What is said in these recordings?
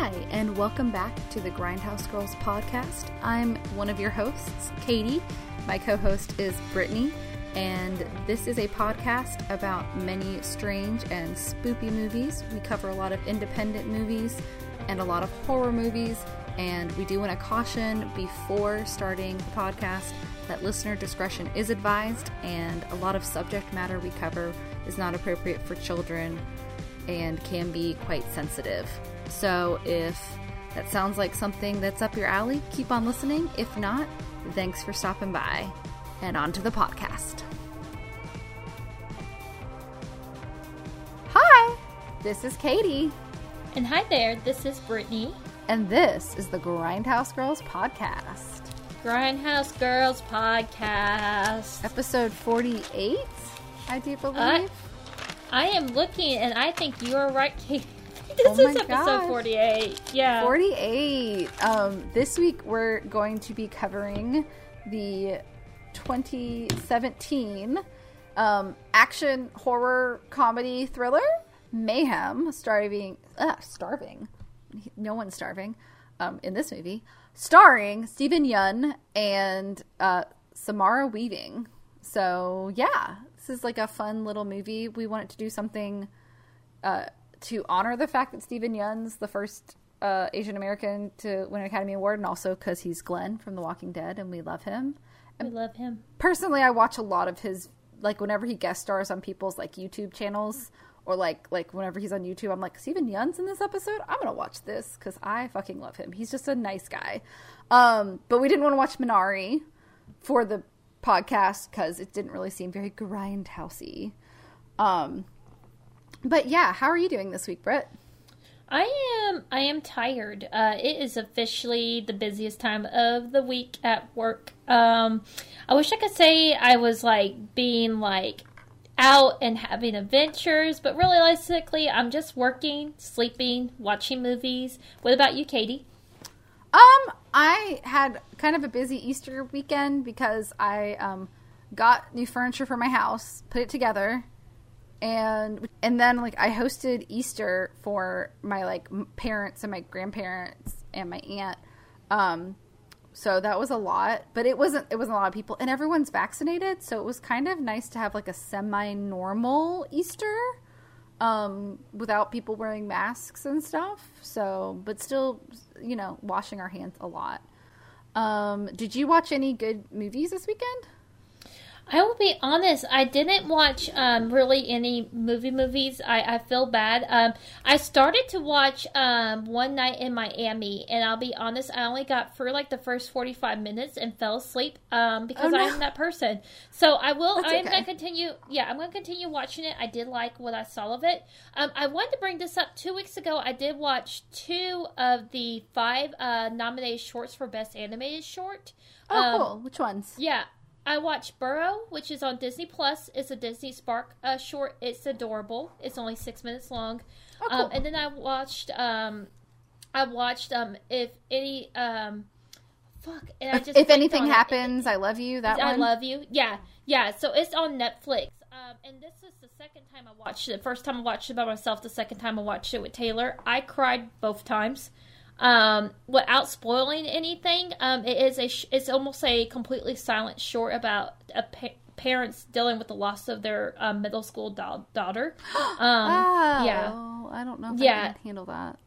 Hi, and welcome back to the Grindhouse Girls podcast. I'm one of your hosts, Katie. My co host is Brittany, and this is a podcast about many strange and spoopy movies. We cover a lot of independent movies and a lot of horror movies, and we do want to caution before starting the podcast that listener discretion is advised, and a lot of subject matter we cover is not appropriate for children and can be quite sensitive. So if that sounds like something that's up your alley, keep on listening. If not, thanks for stopping by. And on to the podcast. Hi, this is Katie. And hi there, this is Brittany. And this is the Grindhouse Girls Podcast. Grindhouse Girls Podcast. Episode 48, I do believe. I am looking and I think you are right, Katie. This oh is episode gosh. 48. Yeah. 48. Um, this week we're going to be covering the 2017 um, action horror comedy thriller Mayhem, starving, uh, starving. No one's starving um, in this movie, starring Steven Yeun and uh, Samara Weaving. So yeah, this is like a fun little movie. We wanted to do something uh, to honor the fact that Steven Yeun's the first uh, Asian American to win an Academy Award, and also because he's Glenn from The Walking Dead, and we love him. And we love him. Personally, I watch a lot of his like whenever he guest stars on people's like YouTube channels or like like whenever he's on YouTube, I'm like Steven Yeun's in this episode. I'm gonna watch this because I fucking love him. He's just a nice guy. Um, but we didn't want to watch Minari for the podcast because it didn't really seem very grindhousey. Um, but yeah, how are you doing this week, Britt? I am I am tired. Uh, it is officially the busiest time of the week at work. Um, I wish I could say I was like being like out and having adventures, but realistically, I'm just working, sleeping, watching movies. What about you, Katie? Um, I had kind of a busy Easter weekend because I um got new furniture for my house, put it together, and and then like I hosted Easter for my like parents and my grandparents and my aunt. Um, so that was a lot, but it wasn't it wasn't a lot of people, and everyone's vaccinated, so it was kind of nice to have like a semi-normal Easter, um, without people wearing masks and stuff. So, but still, you know, washing our hands a lot. Um, did you watch any good movies this weekend? I will be honest. I didn't watch um, really any movie movies. I, I feel bad. Um, I started to watch um, One Night in Miami, and I'll be honest. I only got through like the first forty five minutes and fell asleep um, because oh, no. I am that person. So I will. I am okay. going to continue. Yeah, I'm going to continue watching it. I did like what I saw of it. Um, I wanted to bring this up two weeks ago. I did watch two of the five uh, nominated shorts for best animated short. Oh, um, cool. Which ones? Yeah. I watched Burrow, which is on Disney Plus. It's a Disney Spark uh, short. It's adorable. It's only six minutes long. Oh, cool. um, and then I watched. Um, I watched. Um, if any. Um, fuck. And I just if anything happens, it. I love you. That one I one. love you. Yeah, yeah. So it's on Netflix. Um, and this is the second time I watched it. The first time I watched it by myself. The second time I watched it with Taylor. I cried both times. Um, without spoiling anything, um, it is a sh- it's almost a completely silent short about a pa- parents dealing with the loss of their um, middle school da- daughter. Um, oh, yeah, I don't know if yeah. I can handle that.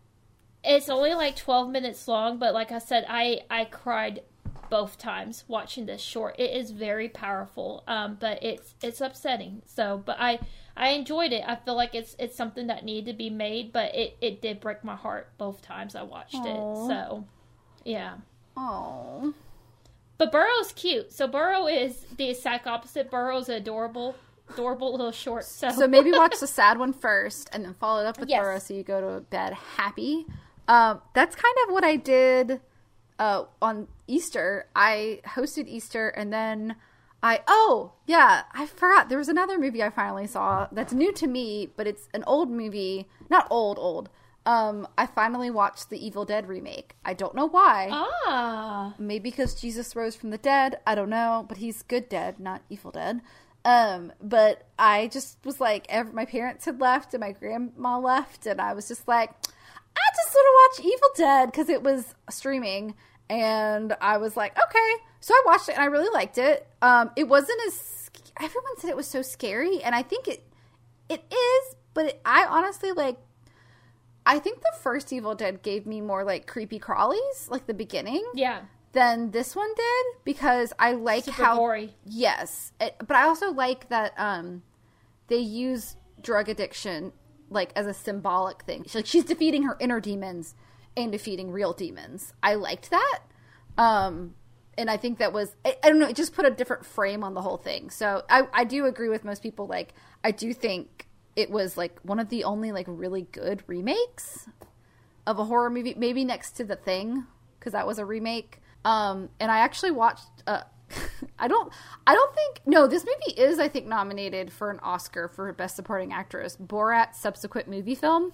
It's only like twelve minutes long, but like I said, I I cried both times watching this short. It is very powerful, um, but it's it's upsetting. So, but I I enjoyed it. I feel like it's it's something that needed to be made, but it it did break my heart both times I watched Aww. it. So, yeah. Oh. But Burrow's cute. So Burrow is the exact opposite. Burrow's adorable, adorable little short. So so maybe watch the sad one first, and then follow it up with yes. Burrow, so you go to bed happy. Um, that's kind of what I did uh, on Easter. I hosted Easter, and then I oh yeah, I forgot there was another movie I finally saw that's new to me, but it's an old movie, not old old. Um, I finally watched the Evil Dead remake. I don't know why. Ah, maybe because Jesus rose from the dead. I don't know, but he's good dead, not evil dead. Um, but I just was like, every, my parents had left and my grandma left, and I was just like, I just want to watch Evil Dead because it was streaming, and I was like, okay. So I watched it and I really liked it. Um, it wasn't as everyone said it was so scary, and I think it it is, but it, I honestly like. I think the first Evil Dead gave me more like creepy crawlies, like the beginning. Yeah. Than this one did because I like Super how gory. yes, it, but I also like that um they use drug addiction like as a symbolic thing. Like she's defeating her inner demons and defeating real demons. I liked that. Um and I think that was I, I don't know, it just put a different frame on the whole thing. So I I do agree with most people like I do think it was like one of the only like really good remakes of a horror movie maybe next to The Thing because that was a remake. Um and I actually watched uh I don't I don't think no, this movie is I think nominated for an Oscar for best supporting actress. Borat's subsequent movie film.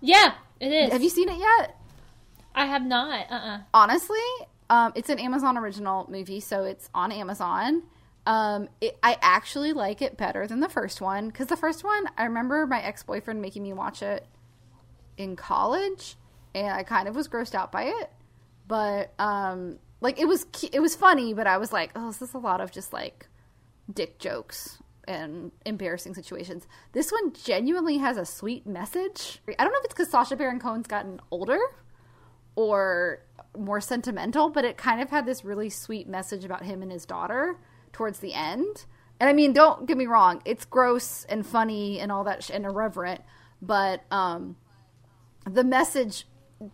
Yeah, it is. Have you seen it yet? I have not. Uh. uh Honestly, um, it's an Amazon original movie, so it's on Amazon. Um, it, I actually like it better than the first one because the first one I remember my ex boyfriend making me watch it in college, and I kind of was grossed out by it. But um, like it was it was funny, but I was like, oh, this is a lot of just like dick jokes and embarrassing situations. This one genuinely has a sweet message. I don't know if it's because Sacha Baron Cohen's gotten older or more sentimental, but it kind of had this really sweet message about him and his daughter towards the end. And I mean, don't get me wrong, it's gross and funny and all that sh- and irreverent, but um, the message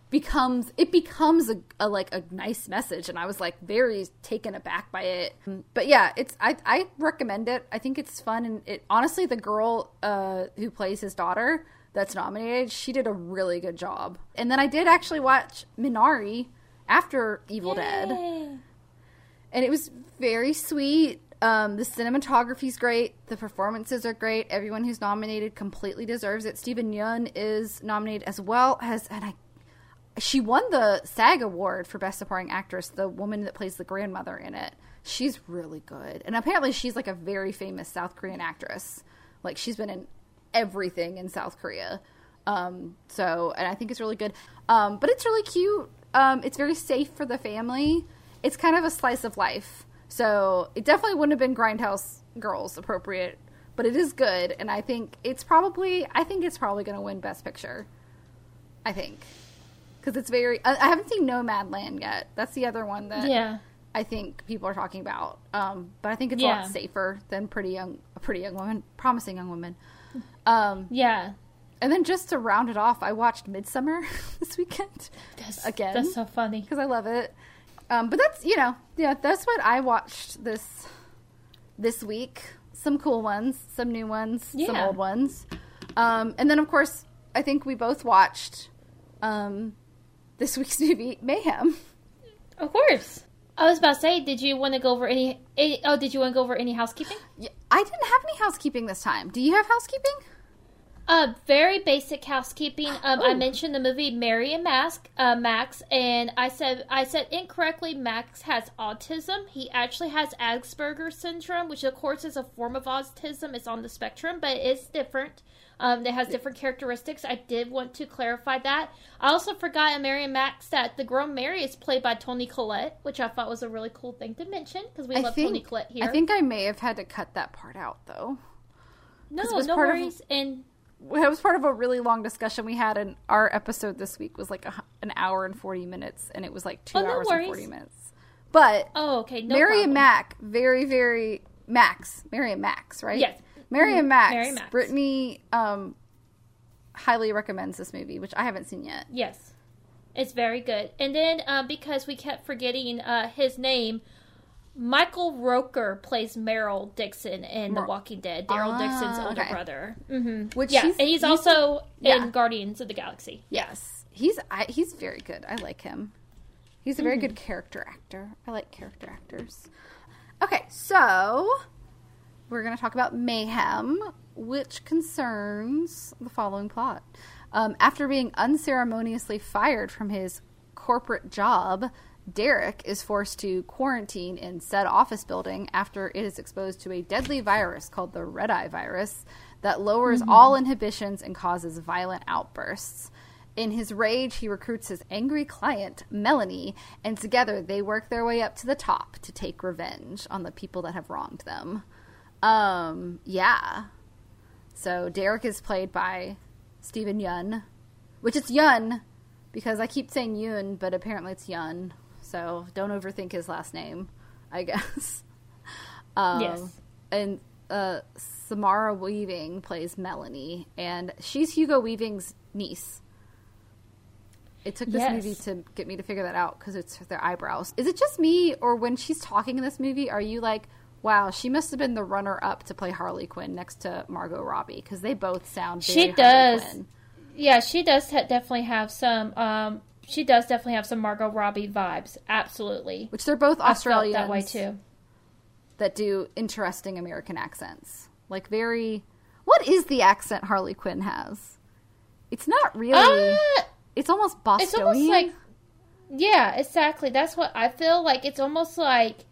becomes it becomes a, a, like a nice message and i was like very taken aback by it. But yeah it's i i recommend it. I think it's fun and it honestly the girl uh who plays his daughter that's nominated she did a really good job. And then i did actually watch minari after evil Yay. dead and it was very sweet. Um, the cinematography's great. The performances are great. Everyone who's nominated completely deserves it. Steven Yeun is nominated as well as, and I, she won the SAG award for Best Supporting Actress. The woman that plays the grandmother in it, she's really good. And apparently, she's like a very famous South Korean actress. Like she's been in everything in South Korea. Um, so, and I think it's really good. Um, but it's really cute. Um, it's very safe for the family. It's kind of a slice of life. So it definitely wouldn't have been Grindhouse Girls appropriate, but it is good, and I think it's probably I think it's probably going to win Best Picture. I think because it's very I, I haven't seen Nomadland yet. That's the other one that Yeah. I think people are talking about. Um, but I think it's a lot safer than Pretty Young, a Pretty Young Woman, Promising Young Woman. Um, Yeah. And then just to round it off, I watched Midsommar this weekend That's, Again? That's so funny. because I love it. Um, but that's you know yeah that's what I watched this this week. Some cool ones, some new ones, some old ones, um, and then of course I think we both watched um, this week's movie Mayhem. Of course. I was about to say, did you want to go over any, any? Oh, did you want to go over any housekeeping? I didn't have any housekeeping this time. Do you have housekeeping? Uh, very basic housekeeping. Um, I mentioned the movie Mary and Mask, uh, Max, and I said I said incorrectly. Max has autism. He actually has Asperger's syndrome, which of course is a form of autism. It's on the spectrum, but it's different. Um, it has different characteristics. I did want to clarify that. I also forgot in Mary and Max that the girl Mary is played by Toni Collette, which I thought was a really cool thing to mention because we I love think Toni Collette here. I think I may have had to cut that part out though. no, 'cause it was no part of- worries. and It was part of a really long discussion we had, and our episode this week was like a, an hour and forty minutes, and it was like two Oh, hours worries. and forty minutes. But oh, okay, no Mary problem. and Mac, very, very Max, Mary and Max, right? Yes. Mary and Max. Mary Max. Brittany um, highly recommends this movie, which I haven't seen yet. Yes, it's very good. And then uh, because we kept forgetting uh, his name, Michael Rooker plays Merle Dixon in The Walking Dead, Daryl Ah, Dixon's older okay. brother. hmm Which yeah, he's- and he's, he's- also yeah. in Guardians of the Galaxy. Yes, he's I, he's very good. I like him. He's a very Mm-hmm. good character actor. I like character actors. Okay, so we're going to talk about Mayhem, which concerns the following plot. Um, after being unceremoniously fired from his corporate job, Derek is forced to quarantine in said office building after it is exposed to a deadly virus called the red eye virus that lowers all inhibitions and causes violent outbursts. In his rage, he recruits his angry client, Melanie, and together they work their way up to the top to take revenge on the people that have wronged them. Um, yeah. So Derek is played by Steven Yeun, which it's Yun because I keep saying Yun, but apparently it's Yun. So don't overthink his last name, I guess. Um, Yes. And uh, Samara Weaving plays Melanie, and she's Hugo Weaving's niece. It took this Yes. movie to get me to figure that out because it's their eyebrows. Is it just me, or when she's talking in this movie, are you like, wow, she must have been the runner up to play Harley Quinn next to Margot Robbie? Because they both sound very She does. Quinn. Yeah, she does definitely have some. Um, she does definitely have some Margot Robbie vibes. Absolutely. Which they're both Australians that way too. that do interesting American accents. Like very what is the accent Harley Quinn has? It's not really Uh, it's almost Bostonian. it's almost like yeah, exactly. That's what I feel like. It's almost like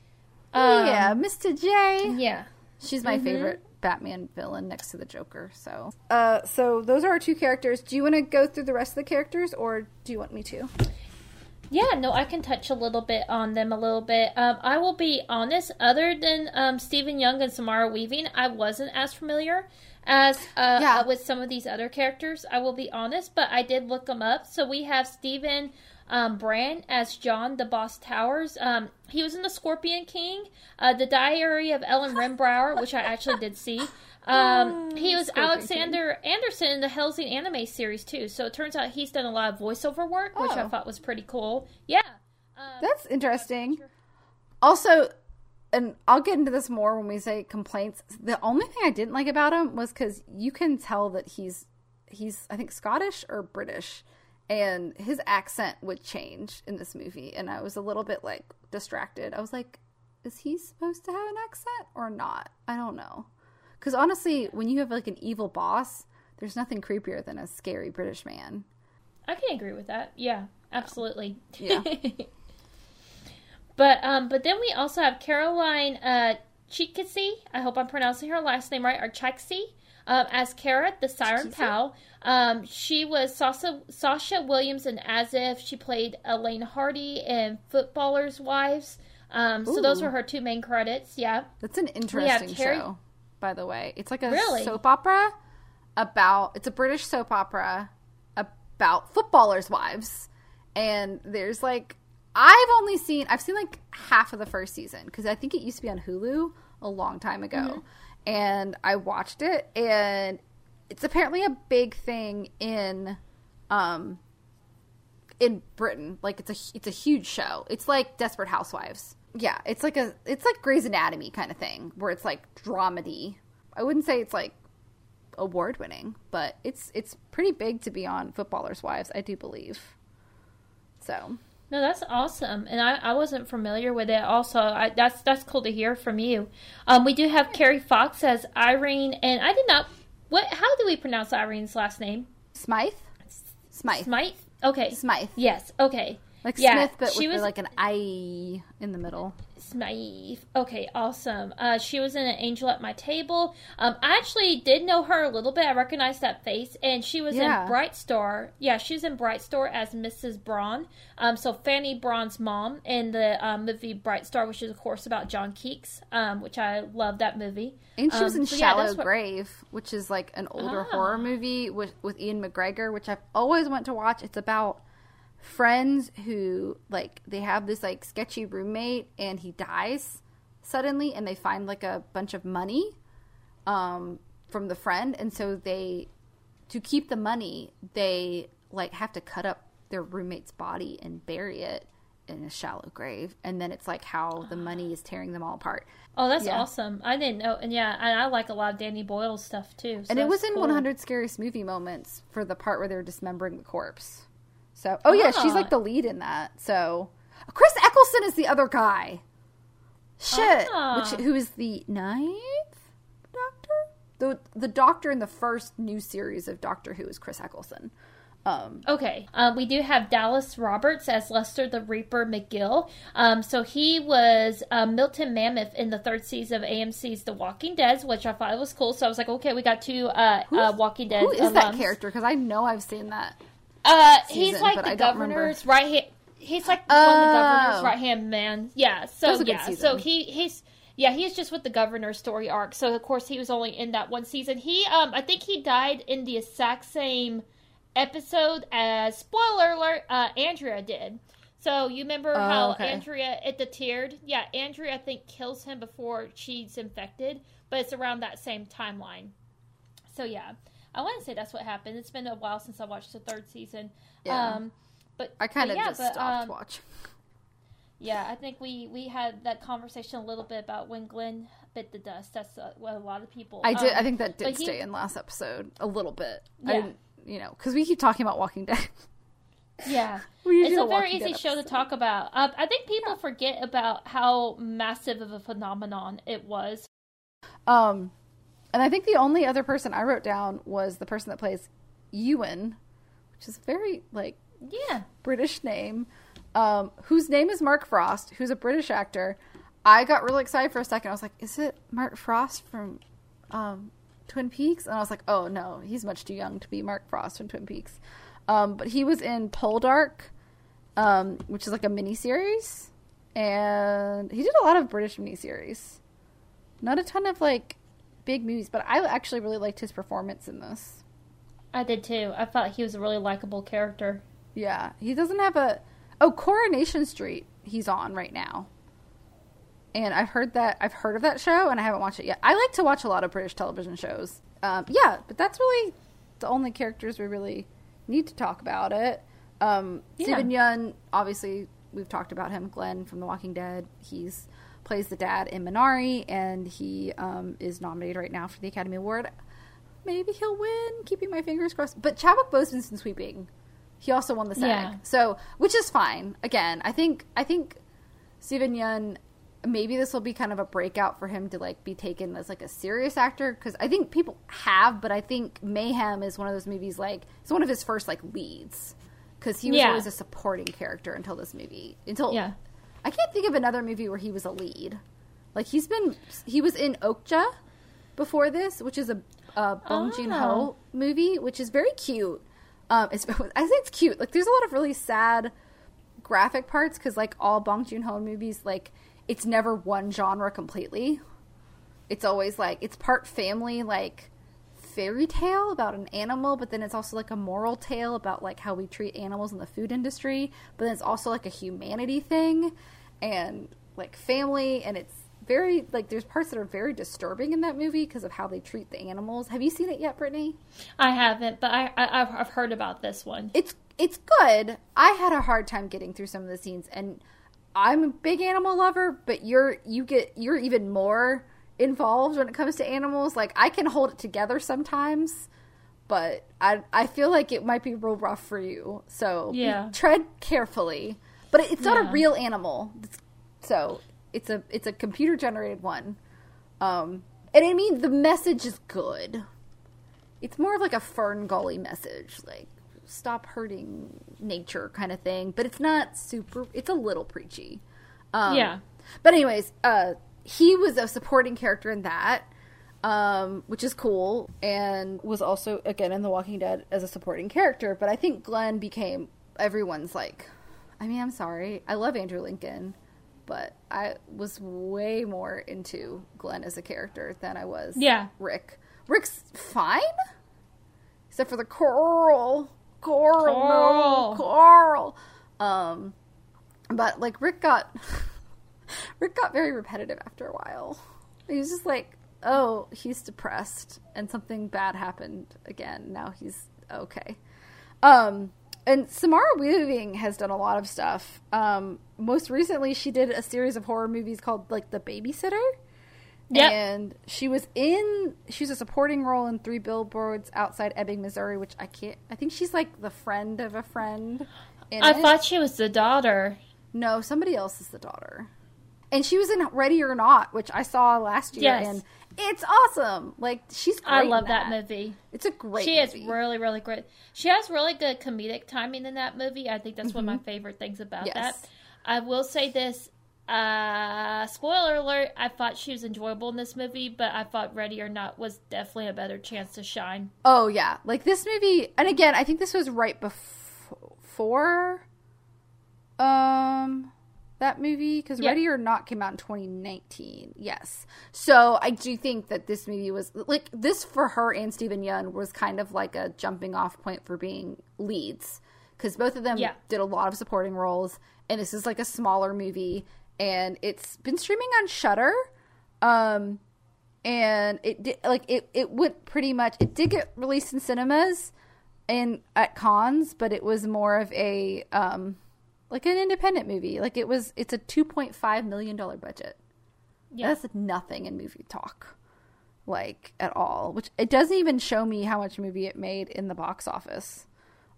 um, yeah, Mr. J. yeah. She's Mm-hmm. my favorite Batman villain next to the Joker. So, uh, so those are our two characters. Do you want to go through the rest of the characters, or do you want me to? Yeah, no, I can touch a little bit on them a little bit. Um, I will be honest, other than um, Steven Yeun and Samara Weaving, I wasn't as familiar as uh, Yeah. uh, with some of these other characters. I will be honest, but I did look them up. So we have Steven um, Brand as John the Boss Towers. Um, he was in The Scorpion King, uh, The Diary of Ellen Rimbauer, which I actually did see. Um, he was Scorpion Alexander Anderson in the Hellsing anime series too. So it turns out he's done a lot of voiceover work, which I Oh. thought was pretty cool. Yeah. Um, That's interesting. Also, and I'll get into this more when we say complaints. The only thing I didn't like about him was because you can tell that he's he's I think Scottish or British, and his accent would change in this movie, and I was a little bit like distracted. I was like, is he supposed to have an accent or not? I don't know. Because honestly, when you have like an evil boss, there's nothing creepier than a scary British man. I can agree with that. Yeah, absolutely. Yeah. but um, but then we also have Caroline uh, Chikezie. I hope I'm pronouncing her last name right. Or Chikezie. Um, as Kara, the Siren? Pal. Um, she was Sasha, Sasha Williams and As If. She played Elaine Hardy in Footballers' Wives. Um, so those were her two main credits. Yeah. That's an interesting show, by the way. It's like a Really? soap opera about it's a British soap opera about footballers' wives. And there's like I've only seen I've seen like half of the first season because I think it used to be on Hulu a long time ago. And I watched it and it's apparently a big thing in um in Britain. Like it's a it's a huge show. It's like Desperate Housewives. Yeah, it's like a it's like Grey's Anatomy kind of thing where it's like dramedy. I wouldn't say it's like award winning, but it's it's pretty big to be on Footballers' Wives. I do believe. So No, that's awesome, and I, I wasn't familiar with it. Also, I, that's that's cool to hear from you. Um, we do have Kerry Fox as Irene, and I did not. What? How do we pronounce Irene's last name? Smythe, Smythe, Smythe. Okay. Smythe, Yes. Okay. like Yeah, Smith, but she with was- like an I in the middle. Smythe. Okay, awesome. Uh, she was in an Angel at My Table. Um, I actually did know her a little bit. I recognized that face, and she was Yeah. in Bright Star. Yeah, she was in Bright Star as Mrs. Brawne. Um, so Fanny Brawne's mom in the um, movie Bright Star, which is of course about John Keats, um, which I love that movie. And she was Um, in so Shallow that's what- Grave, which is like an older Ah. horror movie with with Ewan McGregor, which I've always wanted to watch. It's about friends who like they have this like sketchy roommate and he dies suddenly and they find like a bunch of money um from the friend and so they to keep the money they like have to cut up their roommate's body and bury it in a shallow grave and then it's like how the money is tearing them all apart Oh, that's Yeah. awesome! I didn't know, and yeah, and I like a lot of Danny Boyle stuff too. so and it was in cool. 100 scariest movie moments for the part where they're dismembering the corpse so oh yeah she's Ah. like the lead in that so chris eccleston is the other guy shit Ah. which who is the ninth doctor the the doctor in the first new series of doctor who is chris eccleston um Okay. Um, we do have Dallas Roberts as Lester the Reaper McGill. Um, so he was uh, Milton Mamet in the third season of AMC's The Walking Dead, which I thought was cool. So I was like, okay, we got two uh, uh, Walking Dead. who is that character because i know i've seen that Uh, season, he's like the remember. governor's right hand. He's like one of the Oh. governor's right hand man. Yeah. So was a good yeah. So he he's yeah he's just with the governor's story arc. So of course he was only in that one season. He um I think he died in the exact same episode as spoiler alert uh Andrea did. So you remember Oh, how okay. Andrea at the tiered? Yeah, Andrea I think kills him before she's infected, but it's around that same timeline. So yeah, I want to say that's what happened. It's been a while since I watched the third season. Yeah. Um, but I kind of yeah, just but, stopped um, watching. Yeah, I think we we had that conversation a little bit about when Glenn bit the dust. That's uh, what a lot of people. I did. um, I think that did but he- stay in last episode a little bit. Yeah. you know, because we keep talking about Walking Dead. Yeah, it's a very easy show to talk about. Uh, I think people forget about how massive of a phenomenon it was. Um, and I think the only other person I wrote down was the person that plays Ewan, which is a very like Yeah, British name, um, whose name is Mark Frost, who's a British actor. I got really excited for a second. I was like, "Is it Mark Frost from um, Twin Peaks?" And I was like, "Oh no, he's much too young to be Mark Frost from Twin Peaks." Um, but he was in Poldark, um, which is like a mini series, and he did a lot of British mini series. Not a ton of like big movies, but I actually really liked his performance in this. I did too. I felt he was a really likable character. Yeah, he doesn't have a. Oh, Coronation Street. He's on right now, and I've heard that. I've heard of that show, and I haven't watched it yet. I like to watch a lot of British television shows. Um, yeah, but that's really the only characters we really need to talk about it. Um, Yeah. Steven Yeun, obviously, we've talked about him. Glenn from The Walking Dead. He's plays the dad in Minari, and he um, is nominated right now for the Academy Award. Maybe he'll win. Keeping my fingers crossed. But Chadwick Boseman's been sweeping. He also won the SAG, Yeah. so which is fine. Again, I think I think Steven Yeun. Maybe this will be kind of a breakout for him to like be taken as like a serious actor because I think people have, but I think Mayhem is one of those movies like it's one of his first like leads because he was Yeah. always a supporting character until this movie. Until Yeah. I can't think of another movie where he was a lead. Like he's been he was in Okja before this, which is a, a Bong Joon Ho Oh. movie, which is very cute. Um, it's, I think it's cute. Like there's a lot of really sad graphic parts because like all Bong Joon Ho movies, like it's never one genre completely. It's always like it's part family, like fairy tale about an animal, but then it's also like a moral tale about like how we treat animals in the food industry. But then it's also like a humanity thing and like family, and it's very like there's parts that are very disturbing in that movie because of how they treat the animals. Have you seen it yet, Brittany? I haven't, but I, I I've, I've heard about this one. it's it's good. I had a hard time getting through some of the scenes, and I'm a big animal lover, but you're you get you're even more involved when it comes to animals. Like I can hold it together sometimes, but I I feel like it might be real rough for you. So Yeah. tread carefully. But it's not a real animal, so it's a it's a computer generated one. Um, and I mean the message is good. It's more of like a Fern Gully message, like stop hurting nature kind of thing. But it's not super. It's a little preachy. Um, Yeah. But anyways, uh, he was a supporting character in that, um, which is cool, and was also again in The Walking Dead as a supporting character. But I think Glenn became everyone's like. I mean, I'm sorry. I love Andrew Lincoln, but I was way more into Glenn as a character than I was Yeah. Rick. Rick's fine, except for the coral, coral, Coral. coral. Um, but like Rick got, Rick got very repetitive after a while. He was just like, oh, he's depressed, and something bad happened again. Now he's okay. Um, and Samara Weaving has done a lot of stuff. Um, most recently, she did a series of horror movies called like The Babysitter. Yep. And she was in she's a supporting role in Three Billboards Outside Ebbing, Missouri, which I can't I think she's like the friend of a friend. I it. thought she was the daughter. No, somebody else is the daughter. And she was in Ready or Not, which I saw last year Yes. and it's awesome. Like she's great I love that. movie. It's a great She is really, really great. She has really good comedic timing in that movie. I think that's one of my favorite things about Mm-hmm. Yes. that. I will say this. Uh, spoiler alert! I thought she was enjoyable in this movie, but I thought Ready or Not was definitely a better chance to shine. Oh yeah, like this movie, and again, I think this was right before um that movie because Yeah. Ready or Not came out in 2019. Yes, so I do think that this movie was like this for her and Stephen Yeun was kind of like a jumping off point for being leads because both of them Yeah. did a lot of supporting roles, and this is like a smaller movie, and it's been streaming on Shudder. Um, and it did like it it went pretty much it did get released in cinemas and at cons but it was more of a um like an independent movie. Like it was it's a 2.5 million dollar budget. Yeah. that's nothing in movie talk like at all which it doesn't even show me how much movie it made in the box office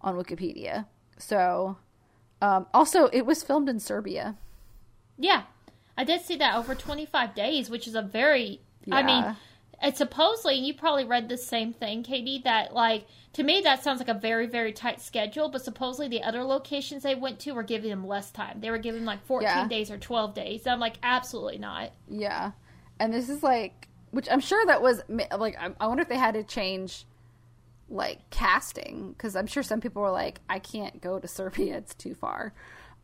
on wikipedia. So um also it was filmed in serbia. Yeah, I did see that over 25 days, which is a very. I mean, Yeah. it's supposedly you probably read the same thing, Katie. That like to me that sounds like a very very tight schedule, but supposedly the other locations they went to were giving them less time. They were giving like 14 Yeah. days or 12 days. I'm like, absolutely not. Yeah, and this is like, which I'm sure that was like, I, I wonder if they had to change like casting because I'm sure some people were like, I can't go to Serbia; it's too far.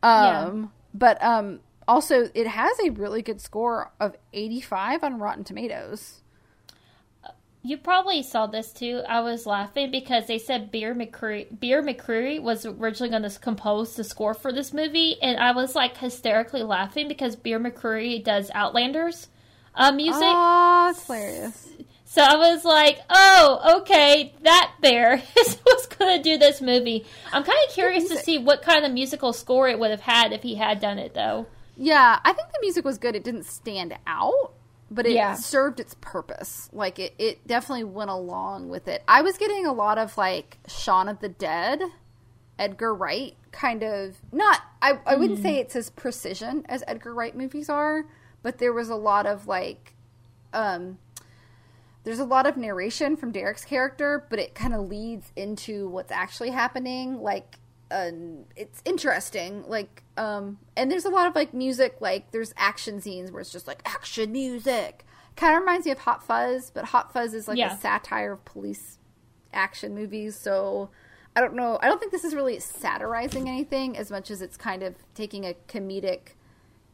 Um, but um, also it has a really good score of 85 on Rotten Tomatoes. You probably saw this too. I was laughing because they said Bear McCreary, Bear McCreary was originally going to compose the score for this movie, and I was like hysterically laughing because Bear McCreary does Outlander's uh, music. Oh, it's hilarious. So I was like, "Oh, okay, that bear is what's going to do this movie." I'm kind of curious to see what kind of musical score it would have had if he had done it, though. Yeah, I think the music was good. It didn't stand out, but it Yeah. served its purpose. Like it, it definitely went along with it. I was getting a lot of like Shaun of the Dead, Edgar Wright kind of not I, I wouldn't say it's as precision as Edgar Wright movies are, but there was a lot of like um there's a lot of narration from Derek's character, but it kind of leads into what's actually happening. Like, uh, it's interesting. Like, um, and there's a lot of like music. Like, there's action scenes where it's just like action music. Kind of reminds me of Hot Fuzz, but Hot Fuzz is like Yeah. a satire of police action movies. So, I don't know. I don't think this is really satirizing anything as much as it's kind of taking a comedic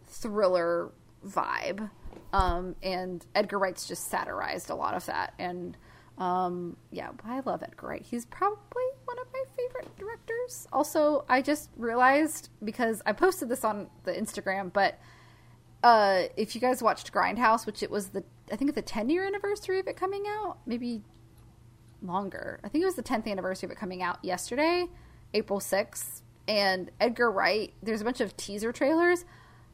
thriller vibe. Um, and Edgar Wright's just satirized a lot of that. And um, yeah, I love Edgar Wright. He's probably one of my favorite directors. Also, I just realized because I posted this on the Instagram, but uh, if you guys watched Grindhouse, which it was the I think the 10 year anniversary of it coming out, maybe longer. I think it was the 10th anniversary of it coming out yesterday, April 6th. And Edgar Wright, there's a bunch of teaser trailers.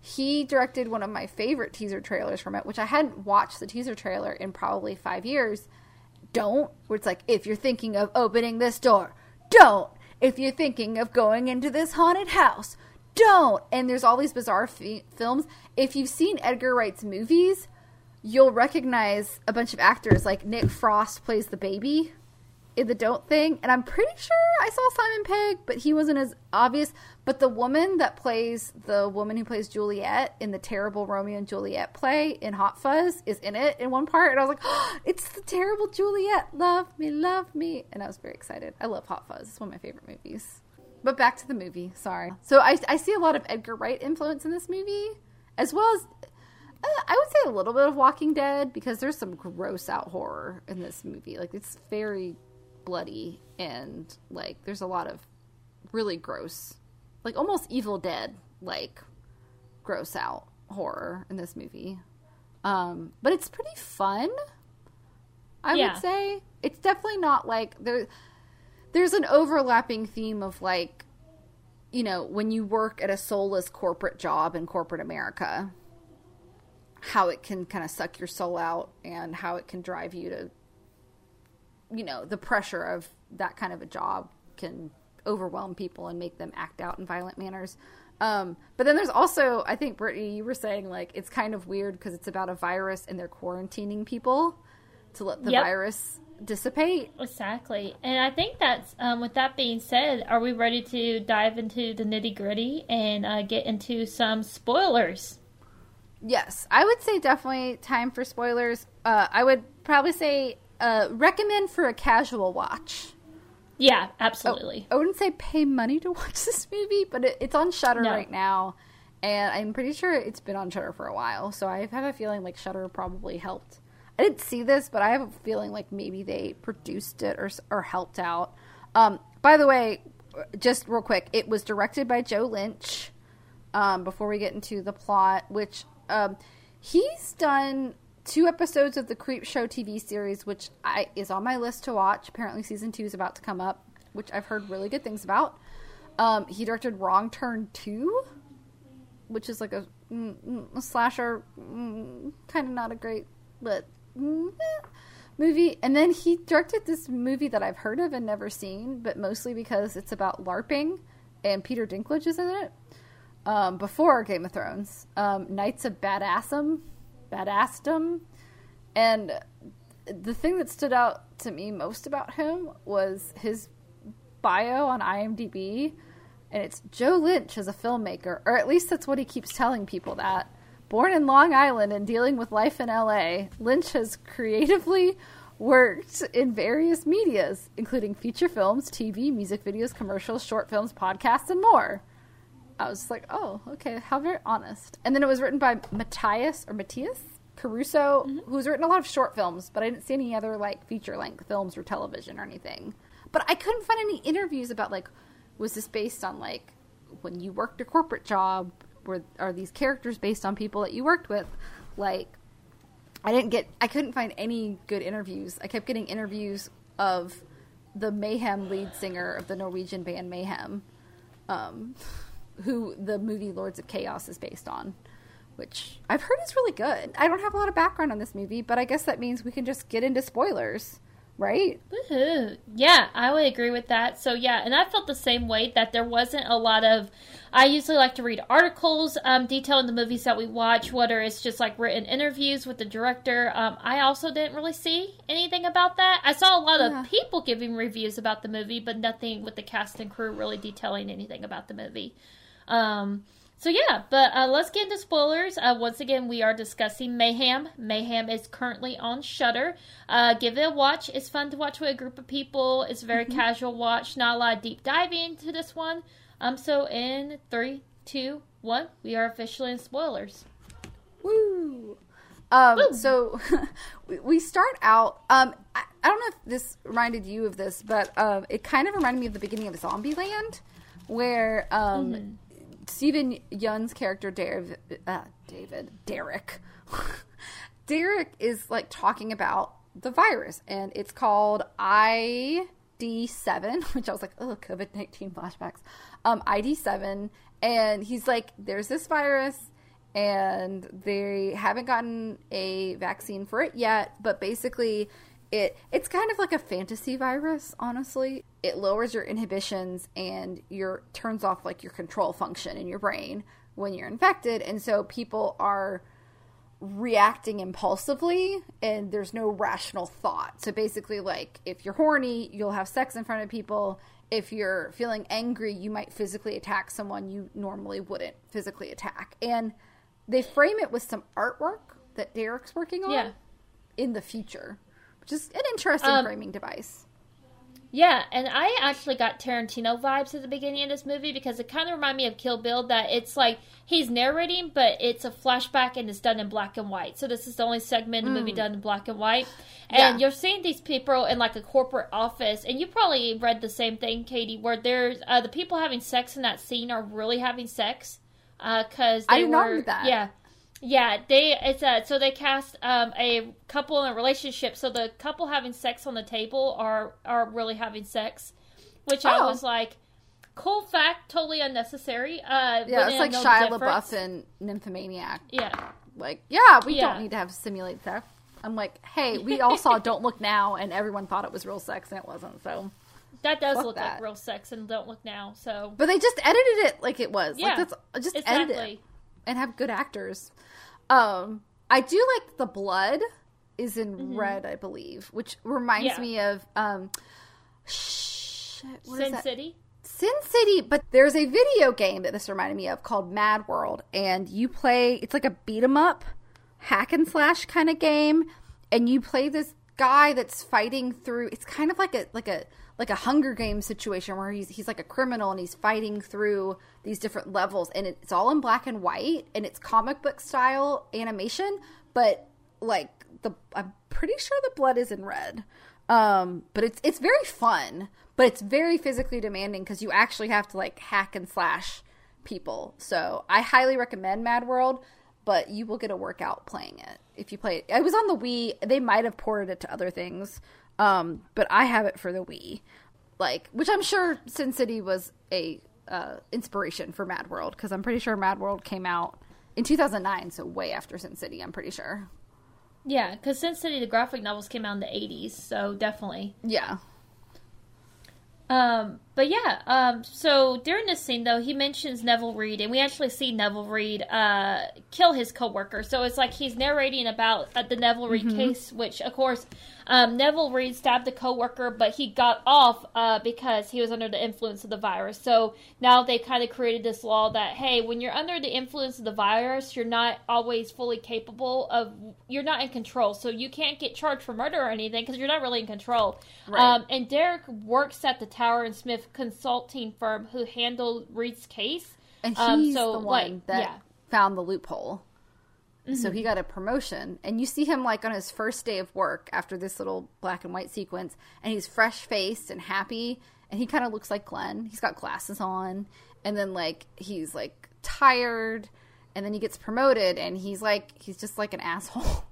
He directed one of my favorite teaser trailers from it, which I hadn't watched the teaser trailer in probably five years. Don't, where it's like, if you're thinking of opening this door, don't. If you're thinking of going into this haunted house, don't. And there's all these bizarre fi- films. If you've seen Edgar Wright's movies, you'll recognize a bunch of actors like Nick Frost plays the baby in the Don't thing, and I'm pretty sure I saw Simon Pegg, but he wasn't as obvious. But the woman that plays the woman who plays Juliet in the terrible Romeo and Juliet play in Hot Fuzz is in it in one part, and I was like, oh, "It's the terrible Juliet, love me, love me," and I was very excited. I love Hot Fuzz; it's one of my favorite movies. But back to the movie. Sorry. So I, I see a lot of Edgar Wright influence in this movie, as well as uh, I would say a little bit of Walking Dead because there's some gross out horror in this movie. Like it's very bloody and like there's a lot of really gross, like almost Evil Dead like gross out horror in this movie. Um, but it's pretty fun. I Yeah. would say it's definitely not like there. There's an overlapping theme of like, you know, when you work at a soulless corporate job in corporate America, how it can kind of suck your soul out and how it can drive you to you know the pressure of that kind of a job can overwhelm people and make them act out in violent manners um, but then there's also i think brittany you were saying like it's kind of weird because it's about a virus and they're quarantining people to let the Yep. virus dissipate Exactly. And I think that's, um, with that being said, are we ready to dive into the nitty gritty and uh, get into some spoilers? Yes, I would say definitely time for spoilers. Uh, I would probably say uh, recommend for a casual watch. Yeah, absolutely. Oh, I wouldn't say pay money to watch this movie, but it, it's on Shudder No. right now, and I'm pretty sure it's been on Shudder for a while. So I have a feeling like Shudder probably helped. I didn't see this, but I have a feeling like maybe they produced it or or helped out. Um, by the way, just real quick, it was directed by Joe Lynch. Um, before we get into the plot, which um, he's done two episodes of the Creepshow TV series, which I is on my list to watch. Apparently, season two is about to come up, which I've heard really good things about. Um, he directed Wrong Turn Two, which is like a, mm, mm, a slasher, mm, kind of not a great, but mm, eh, movie. And then he directed this movie that I've heard of and never seen, but mostly because it's about LARPing, and Peter Dinklage is in it. Um, before Game of Thrones, um, Knights of Badassum, Badassdom, and the thing that stood out to me most about him was his bio on IMDb, and it's Joe Lynch as a filmmaker, or at least that's what he keeps telling people that. Born in Long Island and dealing with life in LA, Lynch has creatively worked in various medias, including feature films, TV, music videos, commercials, short films, podcasts, and more. I was like, oh, okay, how very honest. And then it was written by Matthias or Matthias Caruso, who's written a lot of short films, but I didn't see any other like feature length films or television or anything. But I couldn't find any interviews about like, was this based on like when you worked a corporate job? Were are these characters based on people that you worked with? Like, I didn't get, I couldn't find any good interviews. I kept getting interviews of the Mayhem lead singer of the Norwegian band Mayhem um, who the movie Lords of Chaos is based on, which I've heard is really good. I don't have a lot of background on this movie, but I guess that means we can just get into spoilers, right? Woohoo. Yeah, I would agree with that. So yeah, and I felt the same way that there wasn't a lot of. I usually like to read articles um, detailing the movies that we watch, whether it's just like written interviews with the director. Um, I also didn't really see anything about that. I saw a lot Yeah. of people giving reviews about the movie, but nothing with the cast and crew really detailing anything about the movie. Um, so yeah, but uh, let's get into spoilers. Uh, once again, we are discussing Mayhem. Mayhem is currently on Shudder. Uh, give it a watch. It's fun to watch with a group of people. It's a very casual watch. Not a lot of deep diving into this one. Um, so in three, two, one, we are officially in spoilers. Woo! Um, Woo. so we, start out. Um, I, I don't know if this reminded you of this, but um, it kind of reminded me of the beginning of Zombieland, where um, Steven Yeun's character, David, uh, David, Derek, Derek is like talking about the virus, and it's called ID7, which I was like, oh, COVID 19 flashbacks. Um, ID7, and he's like, there's this virus, and they haven't gotten a vaccine for it yet, but basically, it it's kind of like a fantasy virus honestly. It lowers your inhibitions and your turns off like your control function in your brain when you're infected and so people are reacting impulsively and there's no rational thought. So basically like if you're horny you'll have sex in front of people. If you're feeling angry you might physically attack someone you normally wouldn't physically attack. And they frame it with some artwork that derek's working on Yeah. in the future, is an interesting Um, framing device. Yeah, and I actually got Tarantino vibes at the beginning of this movie because it kind of reminded me of Kill Bill that it's like he's narrating, but it's a flashback and it's done in black and white. So this is the only segment in the movie done in black and white. And. Yeah. you're seeing these people in like a corporate office, and you probably read the same thing, Katie, where there's uh, the people having sex in that scene are really having sex because I they did not read that. yeah. Yeah, they it's a so they cast um, a couple in a relationship. So the couple having sex on the table are are really having sex, which I Oh. was like, cool fact, totally unnecessary. Uh, Yeah, it's like know Shia difference. LaBeouf and Nymphomaniac. Yeah, Like, yeah, we Yeah. don't need to have simulate sex. I'm like, hey, we all saw Don't Look Now, and everyone thought it was real sex, and it wasn't. So, that does Fuck look that. like real sex, and don't look now. So but they just edited it like it was. Yeah, like that's just edit it and have good actors. Um, I do like the blood is in red, I believe, which reminds Mm-hmm. Yeah. me of um, shit, Sin? City. Sin City, but there's a video game that this reminded me of called Mad World, and you play. It's like a beat 'em up, hack and slash kind of game, and you play this guy that's fighting through. It's kind of like a like a like a Hunger Games situation where he's he's like a criminal and he's fighting through these different levels, and it's all in black and white, and it's comic book style animation, but like the I'm pretty sure the blood is in red. Um, but it's it's very fun, but it's very physically demanding because you actually have to like hack and slash people. So I highly recommend Mad World, but you will get a workout playing it if you play it. It was on the Wii. They might have ported it to other things, um, but I have it for the Wii, like which I'm sure Sin City was a uh, inspiration for Mad World because I'm pretty sure Mad World came out in 2009, so way after Sin City. I'm pretty sure. Yeah, because Sin City, the graphic novels came out in the 80s, so definitely. Yeah. Um, but yeah, um, so during this scene though, he mentions Neville Reed, and we actually see Neville Reed uh, kill his coworker. So it's like he's narrating about uh, the Neville Reed mm-hmm. case, which of course um, Neville Reed stabbed a coworker, but he got off uh, because he was under the influence of the virus. So now they kind of created this law that hey, when you're under the influence of the virus, you're not always fully capable of, you're not in control. So you can't get charged for murder or anything because you're not really in control. Right. Um, and Derek works at the Tower and Smith consulting firm who handled Reed's case. And um, he's um, so, the one like, that yeah. found the loophole. Mm-hmm. So he got a promotion, and you see him like on his first day of work after this little black and white sequence, and he's fresh faced and happy, and he kind of looks like Glenn. He's got glasses on, and then like he's like tired, and then he gets promoted, and he's like he's just like an asshole.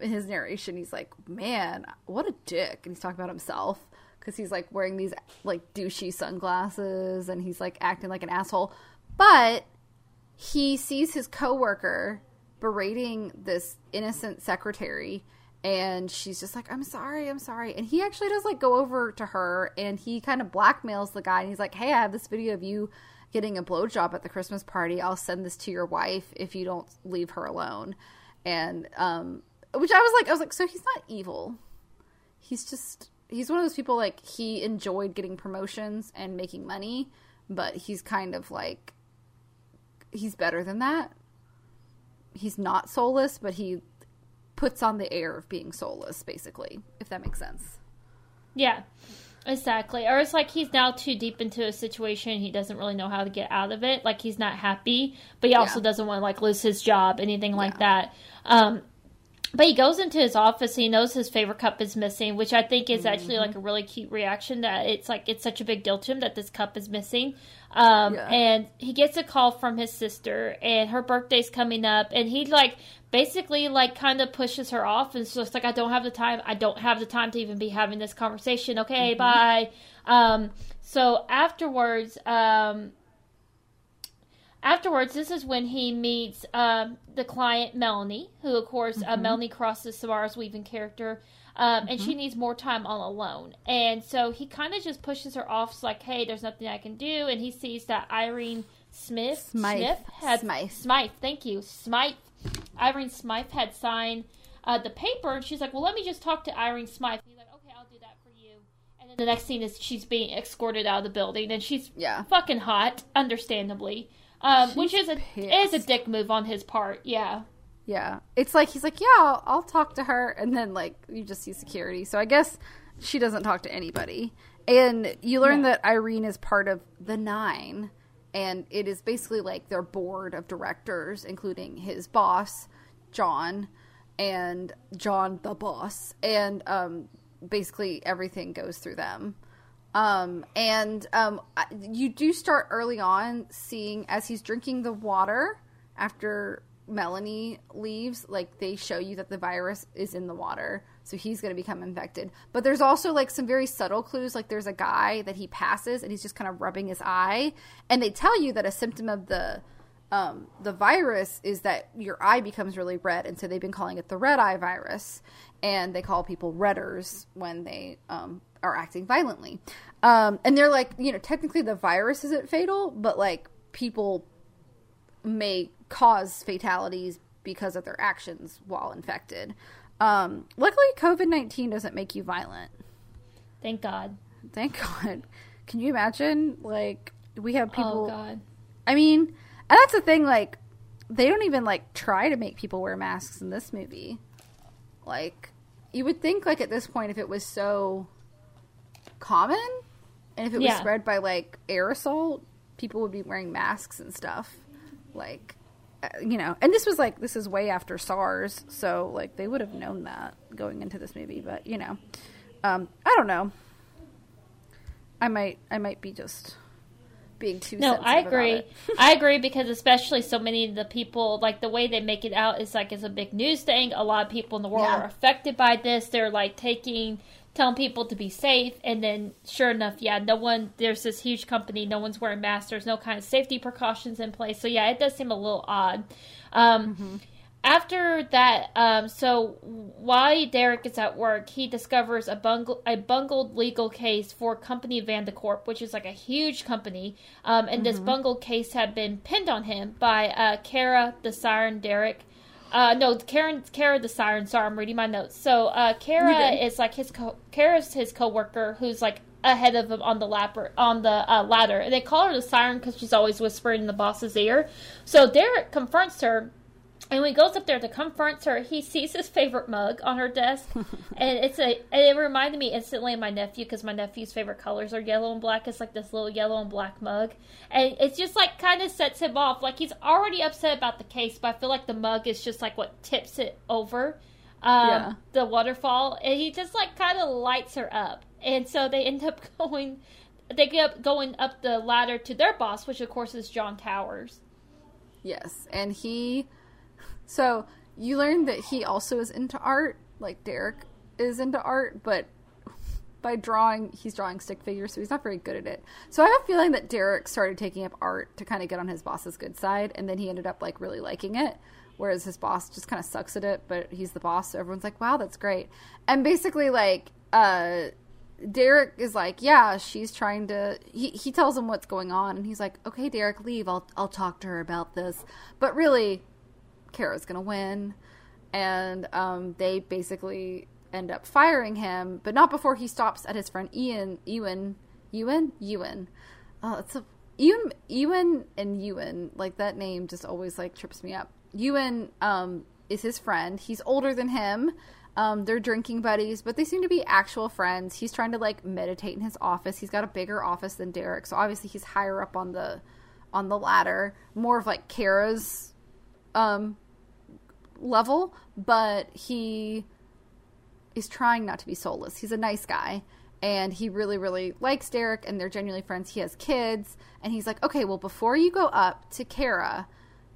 In his narration, he's like, "Man, what a dick," and he's talking about himself because he's like wearing these like douchey sunglasses, and he's like acting like an asshole, but he sees his coworker berating this innocent secretary and she's just like i'm sorry i'm sorry. And he actually does like go over to her and he kind of blackmails the guy and he's like hey i have this video of you getting a blowjob at the christmas party. I'll send this to your wife if you don't leave her alone. And um which i was like i was like so he's not evil. He's just he's one of those people like he enjoyed getting promotions and making money but he's kind of like he's better than that he's not soulless, but he puts on the air of being soulless, basically, if that makes sense. Yeah, exactly. Or it's like he's now too deep into a situation, he doesn't really know how to get out of it. Like he's not happy, but he also yeah. doesn't want to like lose his job, anything like yeah. that. Um, but he goes into his office. He knows his favorite cup is missing, which I think is actually mm-hmm. like a really cute reaction. That it's like it's such a big deal to him that this cup is missing. Um, yeah. And he gets a call from his sister, and her birthday's coming up, and he like basically like kind of pushes her off, and it's like I don't have the time. I don't have the time to even be having this conversation. Okay, mm-hmm. bye. Um, so afterwards, um, afterwards, this is when he meets um, the client Melanie, who of course uh, mm-hmm. uh, Melanie crosses Samara's Weaving character, um, mm-hmm. and she mm-hmm. needs more time all alone. And so he kind of just pushes her off, like, "Hey, there's nothing I can do." And he sees that Irene Smith, Smythe, Smith had Smythe, Smythe, thank you, Smythe. Irene Smythe had signed uh, the paper, and she's like, "Well, let me just talk to Irene Smythe." he's like, "Okay, I'll do that for you." And then the next scene is she's being escorted out of the building, and she's yeah. fucking hot, understandably um, which is a pissed. is a dick move on his part. Yeah. Yeah, it's like he's like, yeah, I'll, I'll talk to her, and then like you just see security. So I guess she doesn't talk to anybody, and you learn that Irene is part of the Nine, and it is basically like their board of directors, including his boss, John, and John the boss, and um, basically everything goes through them. Um, and um, you do start early on seeing as he's drinking the water after Melanie leaves, like they show you that the virus is in the water, so he's going to become infected. But there's also like some very subtle clues, like there's a guy that he passes and he's just kind of rubbing his eye, and they tell you that a symptom of the um, the virus is that your eye becomes really red, and so they've been calling it the red eye virus, and they call people redders when they um, are acting violently. Um, and they're like, you know, technically the virus isn't fatal, but like people may cause fatalities because of their actions while infected. Um, luckily, COVID 19 doesn't make you violent. Thank God. Thank God. Can you imagine? Like, we have people. Oh, God. I mean, and that's the thing, like, they don't even, like, try to make people wear masks in this movie. Like, you would think like at this point if it was so common and if it was Yeah. spread by like aerosol, people would be wearing masks and stuff. Like uh, you know, and this was like this is way after SARS, so like they would have known that going into this movie, but you know. Um I don't know. I might I might be just being too No, I agree. I agree because especially so many of the people, like the way they make it out is like it's a big news thing. A lot of people in the world Yeah. are affected by this. They're like taking, telling people to be safe, and then sure enough, yeah, no one. There's this huge company. No one's wearing masks. There's no kind of safety precautions in place. So yeah, it does seem a little odd. Um, Mm-hmm. After that, um, so while Derek is at work, he discovers a, bungle, a bungled legal case for Company Vandercorp, which is like a huge company. Um, and this bungled case had been pinned on him by uh, Kara the Siren Derek. Uh, no, Karen, Kara the Siren. Sorry, I'm reading my notes. So uh, Kara is like his co- Kara's his coworker who's like ahead of him on the lapper on the uh, ladder, and they call her the Siren because she's always whispering in the boss's ear. So Derek confronts her and when he goes up there to confront her, he sees his favorite mug on her desk, and it's a. And it reminded me instantly of my nephew because my nephew's favorite colors are yellow and black. It's like this little yellow and black mug, and it's just like kind of sets him off. Like he's already upset about the case, but I feel like the mug is just like what tips it over, um, Yeah. the waterfall, and he just like kind of lights her up, and so they end up going. They get up going up the ladder to their boss, which of course is John Towers. Yes, and he. So you learn that he also is into art, like Derek is into art, but by drawing, he's drawing stick figures, so he's not very good at it. So I have a feeling that Derek started taking up art to kind of get on his boss's good side, and then he ended up like really liking it. Whereas his boss just kind of sucks at it, but he's the boss, so everyone's like, "Wow, that's great." And basically, like, uh, Derek is like, yeah, she's trying to. He he tells him what's going on, and he's like, okay, Derek, leave. I'll I'll talk to her about this. But really, Kara's gonna win, and um, they basically end up firing him, but not before he stops at his friend Ian, Ewan, Ewan, Ewan. Oh, it's a Ewan, Ewan, and Ewan. Like that name just always like trips me up. Ewan um, is his friend. He's older than him. Um, they're drinking buddies, but they seem to be actual friends. He's trying to like meditate in his office. He's got a bigger office than Derek, so obviously he's higher up on the on the ladder, more of like Kara's um, level, but he is trying not to be soulless. He's a nice guy and he really really likes Derek and they're genuinely friends. He has kids and he's like, "Okay, well before you go up to Kara,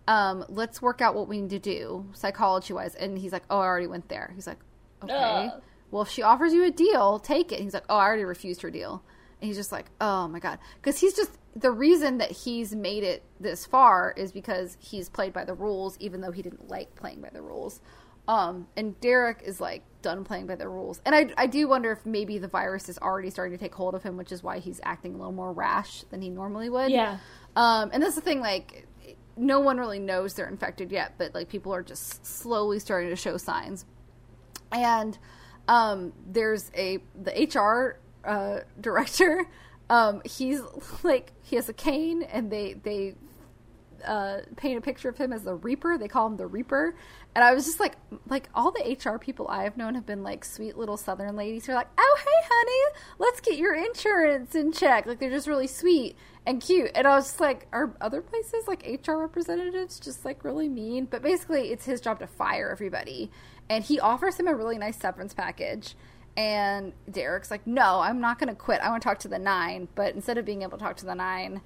um, let's work out what we need to do psychology wise." And he's like, "Oh, I already went there." He's like, "Okay." Ugh. Well, if she offers you a deal, take it. He's like, "Oh, I already refused her deal." And he's just like, "Oh my god." Cuz he's just the reason that he's made it this far is because he's played by the rules even though he didn't like playing by the rules. Um, and Derek is like done playing by the rules. And I, I do wonder if maybe the virus is already starting to take hold of him, which is why he's acting a little more rash than he normally would. Yeah. Um, and that's the thing, like, no one really knows they're infected yet, but like people are just slowly starting to show signs. And um, there's a the HR uh, director. Um, he's like he has a cane, and they they uh, paint a picture of him as the Reaper. They call him the Reaper, and I was just like, like all the HR people I have known have been like sweet little Southern ladies who are like, oh hey honey, let's get your insurance in check. Like they're just really sweet and cute. And I was just like, are other places like HR representatives just like really mean? But basically, it's his job to fire everybody, and he offers him a really nice severance package. And Derek's like, no, I'm not going to quit. I want to talk to the nine. But instead of being able to talk to the nine,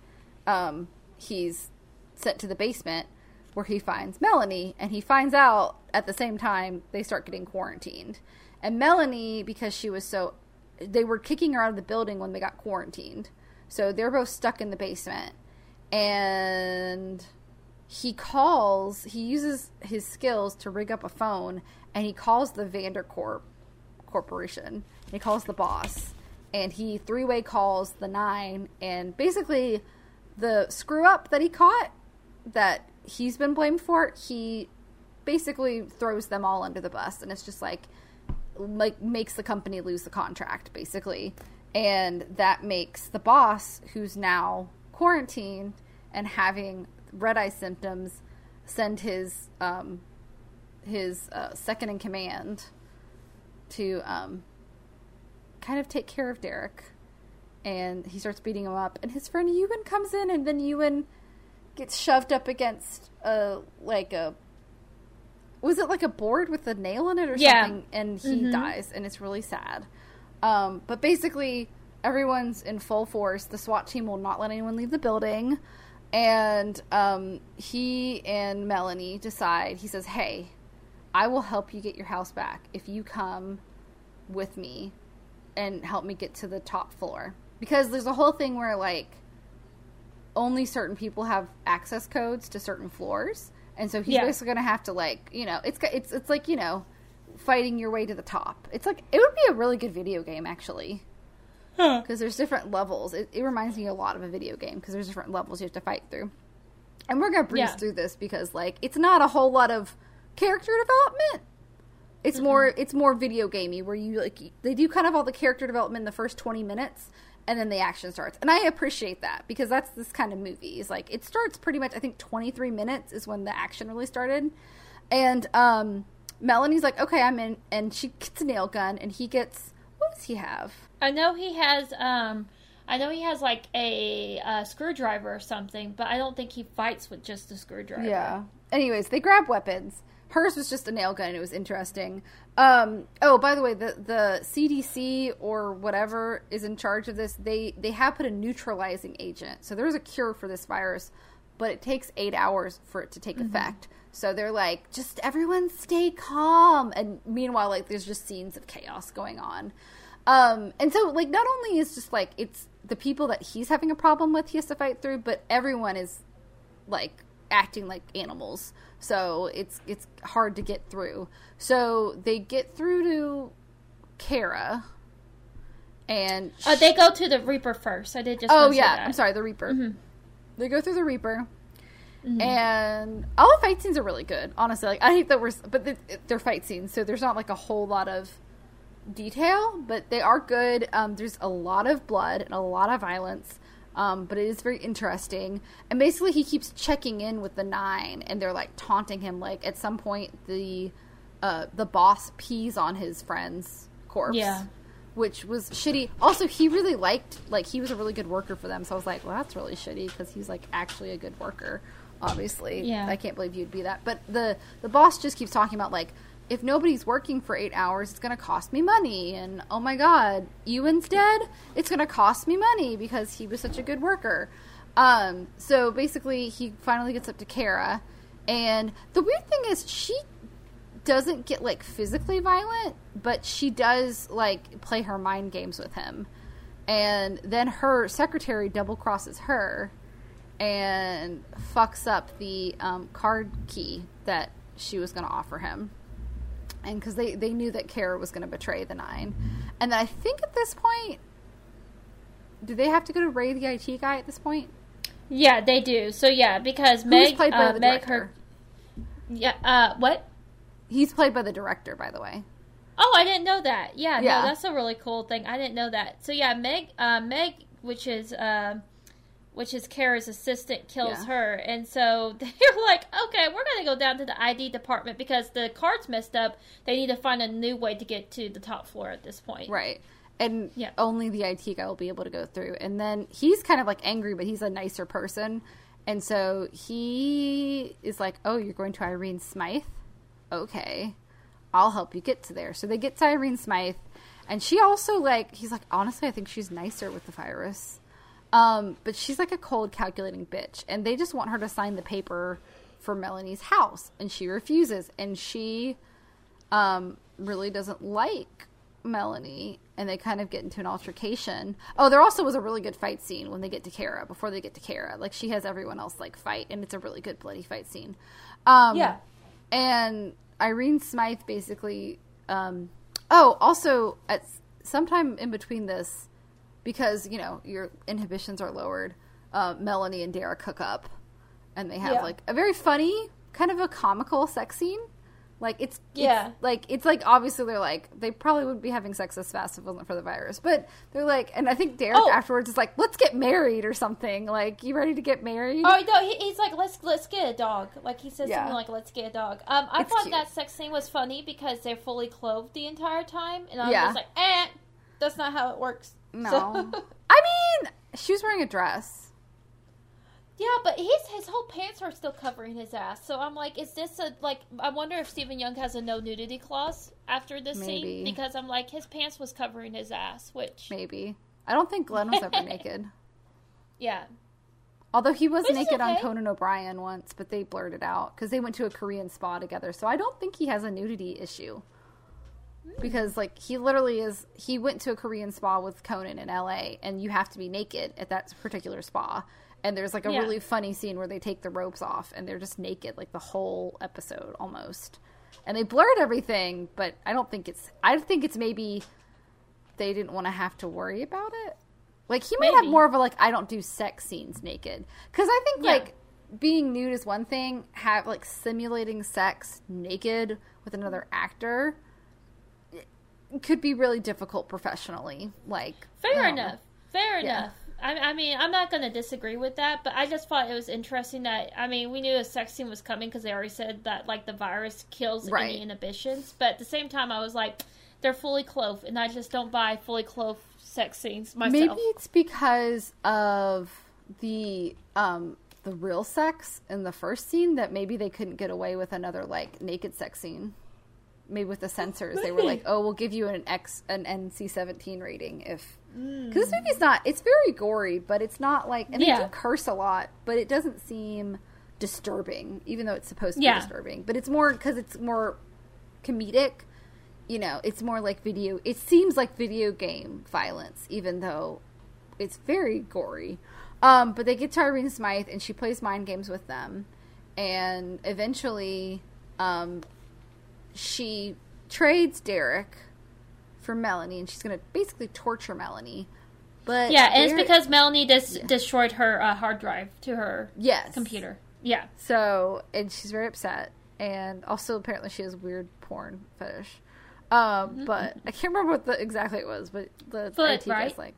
um, he's sent to the basement where he finds Melanie. And he finds out at the same time they start getting quarantined. And Melanie, because she was so. They were kicking her out of the building when they got quarantined. So they're both stuck in the basement. And he calls, he uses his skills to rig up a phone. And he calls the Vandercorp corporation. He calls the boss, and he three way calls the nine, and basically the screw up that he caught that he's been blamed for, he basically throws them all under the bus, and it's just like like makes the company lose the contract basically, and that makes the boss who's now quarantined and having red eye symptoms send his um his uh, second in command to um, kind of take care of Derek, and he starts beating him up. And his friend Ewan comes in, and then Ewan gets shoved up against a like a was it like a board with a nail in it or Yeah. something, and he Mhm. dies, and it's really sad. Um, but basically, everyone's in full force. The SWAT team will not let anyone leave the building. And um, he and Melanie decide, he says, Hey, I will help you get your house back if you come with me and help me get to the top floor. Because there's a whole thing where, like, only certain people have access codes to certain floors. And so he's Yeah. basically going to have to, like, you know, it's, it's, it's like, you know, fighting your way to the top. It's like, it would be a really good video game, actually Huh. because there's different levels. It, it reminds me a lot of a video game because there's different levels you have to fight through. And we're gonna breeze Yeah. through this because like it's not a whole lot of character development. It's more it's more video gamey where you like they do kind of all the character development in the first twenty minutes and then the action starts. And I appreciate that because that's this kind of movie. Is like it starts pretty much I think twenty three minutes is when the action really started. And um Melanie's like, Okay, I'm in and she gets a nail gun and he gets what does he have? I know he has. Um, I know he has like a, uh screwdriver or something, but I don't think he fights with just a screwdriver. Yeah. Anyways, they grab weapons. Hers was just a nail gun. And it was interesting. Um, oh, by the way, the the CDC or whatever is in charge of this. They they have put a neutralizing agent. So there's a cure for this virus, but it takes eight hours for it to take effect. So they're like, just everyone stay calm. And meanwhile, like there's just scenes of chaos going on. Um, and so like not only is just like it's the people that he's having a problem with he has to fight through, but everyone is like acting like animals. So it's it's hard to get through. So they get through to Kara and Uh, they go to the Reaper first. I did just. Oh yeah. I'm sorry, the Reaper. Mhm. They go through the Reaper. Mm-hmm. And all the fight scenes are really good, honestly. Like I hate that we're, but the, they're fight scenes, so there's not like a whole lot of detail, but they are good. Um, there's a lot of blood and a lot of violence, um, but it is very interesting. And basically, he keeps checking in with the nine, and they're like taunting him. Like at some point, the uh, the boss pees on his friend's corpse. Yeah. Which was shitty. Also, he really liked, like, he was a really good worker for them. So I was like, well, that's really shitty because he's, like, actually a good worker, obviously. Yeah. I can't believe you'd be that. But the, the boss just keeps talking about, like, if nobody's working for eight hours, it's going to cost me money. And oh my God, Ewan's dead? It's going to cost me money because he was such a good worker. Um, so basically, he finally gets up to Kara. And the weird thing is, she doesn't get like physically violent, but she does like play her mind games with him. And then her secretary double crosses her and fucks up the um, card key that she was going to offer him. And because they, they knew that Kara was going to betray the nine. And then I think at this point, do they have to go to Ray the IT guy at this point? Yeah, they do. So yeah, because Who's Meg, played by uh, the Meg, director? her, yeah, uh, what? He's played by the director, by the way. Oh, I didn't know that. Yeah, Yeah. no, that's a really cool thing. I didn't know that. So yeah, Meg, uh, Meg, which is, uh, which is Kara's assistant, kills Yeah. her, and so they're like, okay, we're gonna go down to the ID department because the card's messed up. They need to find a new way to get to the top floor at this point. Right. And Yeah. only the IT guy will be able to go through. And then he's kind of like angry, but he's a nicer person. And so he is like, Oh, you're going to Irene Smythe? Okay. I'll help you get to there. So they get to Irene Smythe. And she also, like, he's like, Honestly, I think she's nicer with the virus. Um, but she's like a cold, calculating bitch. And they just want her to sign the paper for Melanie's house. And she refuses. And she um, really doesn't like Melanie, and they kind of get into an altercation. Oh, there also was a really good fight scene when they get to Kara. Before they get to Kara, like she has everyone else like fight, and it's a really good bloody fight scene. Um, Yeah. and Irene Smythe basically. Um, oh, also at sometime in between this, because you know your inhibitions are lowered. Uh, Melanie and Derek hook up, and they have Yeah. like a very funny, kind of a comical sex scene Like it's Yeah. it's, like it's like obviously they're like they probably wouldn't be having sex as fast if it wasn't for the virus. But they're like, and I think Derek Oh. afterwards is like, let's get married or something. Like, you ready to get married? Oh no, he, he's like, let's let's get a dog. Like he says Yeah. something like, let's get a dog. Um, I It's thought cute. that sex scene was funny because they're fully clothed the entire time, and I Yeah. was like, eh, that's not how it works. No, So- I mean, she was wearing a dress. yeah, but his his whole pants are still covering his ass. So I'm like, is this a like? I wonder if Steven Yeun has a no nudity clause after this Maybe. scene because I'm like, his pants was covering his ass, which Maybe I don't think Glenn was ever naked. yeah, Although he was Which naked on. Conan O'Brien once, but they blurred it out because they went to a Korean spa together. So I don't think he has a nudity issue. Because like he literally is he went to a Korean spa with Conan in LA and you have to be naked at that particular spa. And there's like a Yeah. really funny scene where they take the ropes off and they're just naked like the whole episode almost. And they blurred everything, but I don't think it's I think it's maybe they didn't want to have to worry about it. Like he might have more of a like I don't do sex scenes naked because I think Yeah. like being nude is one thing. Have like simulating sex naked with another actor could be really difficult professionally. Like fair don't know. enough, fair Yeah. enough. I, I mean, I'm not going to disagree with that, but I just thought it was interesting that I mean, we knew a sex scene was coming because they already said that like the virus kills Right. any inhibitions, but at the same time, I was like, they're fully clothed, and I just don't buy fully clothed sex scenes myself. Maybe it's because of the um the real sex in the first scene that maybe they couldn't get away with another like naked sex scene. Maybe with the censors, they were like, "Oh, we'll give you an X an NC seventeen rating if." Mm. Because this movie's not. It's very gory, but it's not like. And they do curse a lot, but it doesn't seem disturbing, even though it's supposed to Yeah. be disturbing. But it's more because it's more comedic. You know, it's more like video. It seems like video game violence, even though it's very gory. Um, but they get to Irene Smythe, and she plays mind games with them, and eventually, um, she trades Derek for Melanie, and she's going to basically torture Melanie. But yeah, and it's because Melanie dis- destroyed her uh, hard drive to her yes computer. Yeah, So, and she's very upset, and also apparently she has weird porn fetish. Um, but I can't remember what the exactly it was, but the Foot, IT guy's like,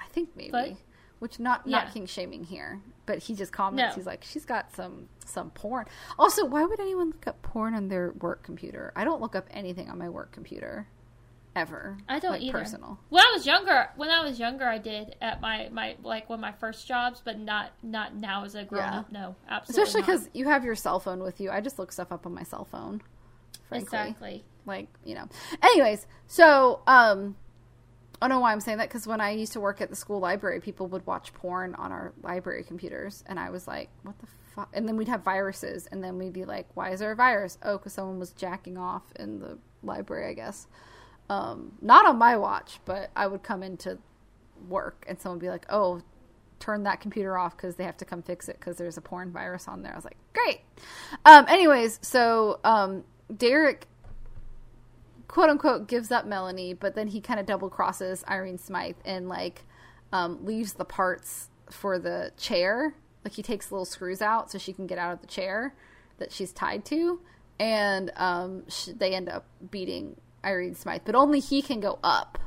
I think maybe, Foot? which not Yeah. not king shaming here, but he just comments. No. He's like, she's got some some porn. Also, why would anyone look up porn on their work computer? I don't look up anything on my work computer, ever. I don't like, either. Personal. When I was younger, when I was younger, I did at my my like one of my first jobs, but not not now as a grown Yeah. up. No, absolutely, Especially because you have your cell phone with you. I just look stuff up on my cell phone. Frankly. exactly. like you know anyways so um i don't know why i'm saying that because when i used to work at the school library people would watch porn on our library computers and i was like what the fuck and then we'd have viruses and then we'd be like why is there a virus oh because someone was jacking off in the library i guess um not on my watch but i would come into work and someone would be like oh turn that computer off because they have to come fix it because there's a porn virus on there. I was like, great. Um, anyways, so um, Derek, quote unquote, gives up Melanie, but then he kind of double crosses Irene Smythe and like um, leaves the parts for the chair. Like he takes little screws out so she can get out of the chair that she's tied to, and um, they end up beating Irene Smythe, but only he can go up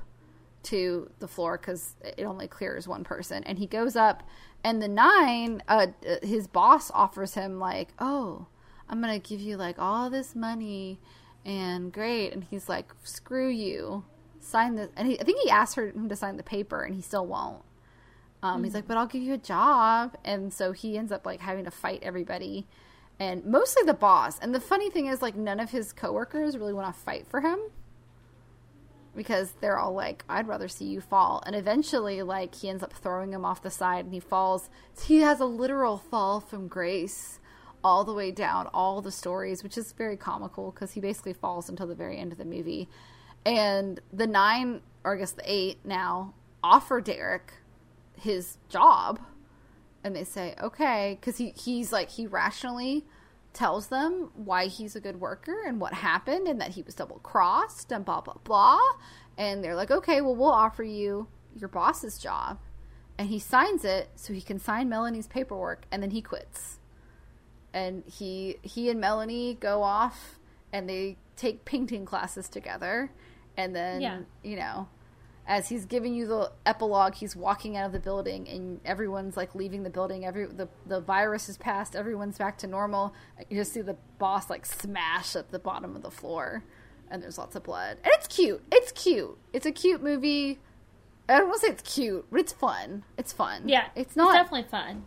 to the floor because it only clears one person. And he goes up, and the nine, uh, his boss offers him like, "Oh, I'm gonna give you like all this money, and great." And he's like, "Screw you, sign this." And he, I think he asked her him to sign the paper, and he still won't. Um, He's like, "But I'll give you a job," and so he ends up like having to fight everybody. And mostly the boss. And the funny thing is, like, none of his coworkers really want to fight for him because they're all like, I'd rather see you fall. And eventually, like, he ends up throwing him off the side and he falls. He has a literal fall from grace all the way down all the stories, which is very comical because he basically falls until the very end of the movie. And the nine, or I guess the eight now, offer Derek his job. And they say, okay, because he, he's like, he rationally tells them why he's a good worker and what happened and that he was double crossed and blah blah blah and they're like okay well we'll offer you your boss's job and he signs it so he can sign melanie's paperwork and then he quits and he he and melanie go off and they take painting classes together. And then, Yeah. you know, as he's giving you the epilogue, he's walking out of the building, and everyone's like leaving the building. Every the the virus is passed. Everyone's back to normal. You just see the boss like smash at the bottom of the floor, and there's lots of blood. And it's cute. It's cute. It's a cute movie. I don't want to say it's cute, but it's fun. It's fun. Yeah, it's not. definitely fun.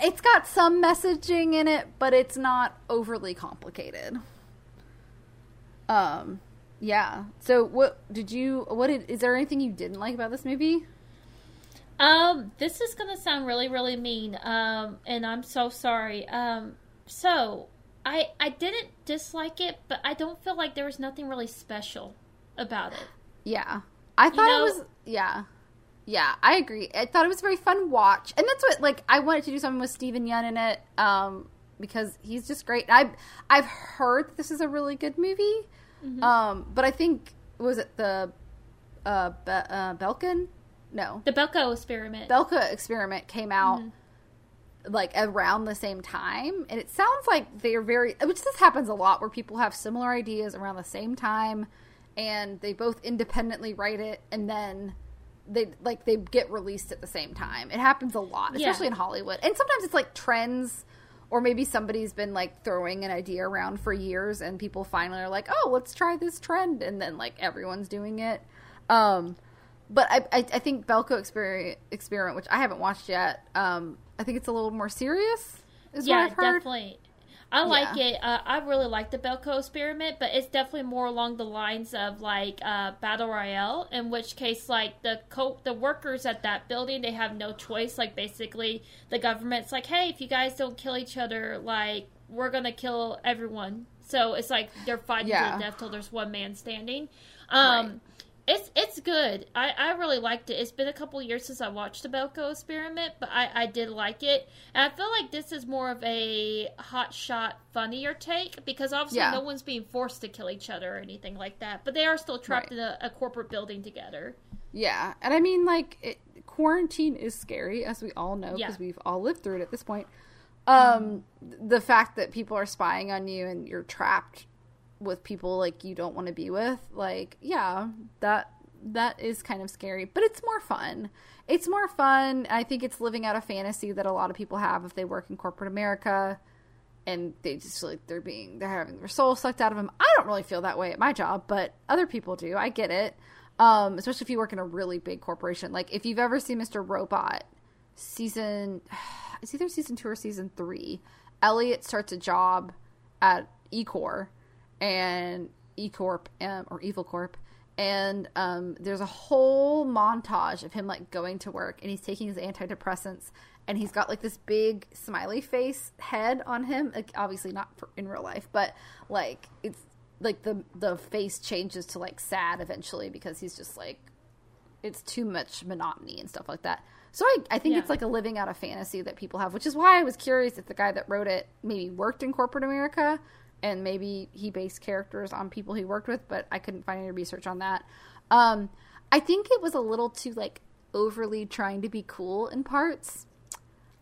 It's got some messaging in it, but it's not overly complicated. Um, yeah. So, what did you? What did? Is there anything you didn't like about this movie? Um, this is gonna sound really, really mean. Um, and I'm so sorry. Um, so I I didn't dislike it, but I don't feel like there was nothing really special about it. Yeah, I thought know- it was. Yeah, yeah, I agree. I thought it was a very fun watch, and that's what like I wanted to do something with Steven Yeun in it, um, because he's just great. I've I've heard that this is a really good movie, um, but I think was it the uh, Be- uh Belkin? No, The Belko experiment. Belko experiment came out like around the same time and it sounds like they're very which this happens a lot where people have similar ideas around the same time and they both independently write it and then they like they get released at the same time it happens a lot Yeah. especially in hollywood and sometimes it's like trends or maybe somebody's been like throwing an idea around for years and people finally are like oh let's try this trend and then like everyone's doing it um but I, I, I think Belko experiment, experiment, which I haven't watched yet, um, I think it's a little more serious. Is yeah, what I've heard. definitely. I like Yeah. it. Uh, I really like the Belko experiment, but it's definitely more along the lines of like uh, battle royale. In which case, like the co- the workers at that building, they have no choice. Like basically, the government's like, "Hey, if you guys don't kill each other, like we're gonna kill everyone." So it's like they're fighting Yeah. to the death till there's one man standing. Um, Right. It's it's good. I, I really liked it. It's been a couple years since I watched the Belko experiment, but I, I did like it. And I feel like this is more of a hot shot, funnier take because obviously Yeah. no one's being forced to kill each other or anything like that. But they are still trapped Right. in a, a corporate building together. Yeah, and I mean, like, it, quarantine is scary, as we all know, Yeah. because we've all lived through it at this point. Um, the fact that people are spying on you and you're trapped with people like you don't want to be with, like, yeah, that that is kind of scary, but it's more fun. It's more fun. I think it's living out a fantasy that a lot of people have if they work in corporate America and they just like they're being they're having their soul sucked out of them. I don't really feel that way at my job, but other people do. I get it. Um, especially if you work in a really big corporation. Like if you've ever seen Mr. Robot season it's either season 2 or season 3. Elliot starts a job at Ecor and Ecorp um, or Evil Corp. And um, there's a whole montage of him like going to work and he's taking his antidepressants and he's got like this big smiley face head on him. Like obviously not for, in real life but like it's like the the face changes to like sad eventually because he's just like it's too much monotony and stuff like that. So i, I think Yeah. it's like a living out a fantasy that people have which is why i was curious if the guy that wrote it maybe worked in corporate america and maybe he based characters on people he worked with but i couldn't find any research on that um i think it was a little too like overly trying to be cool in parts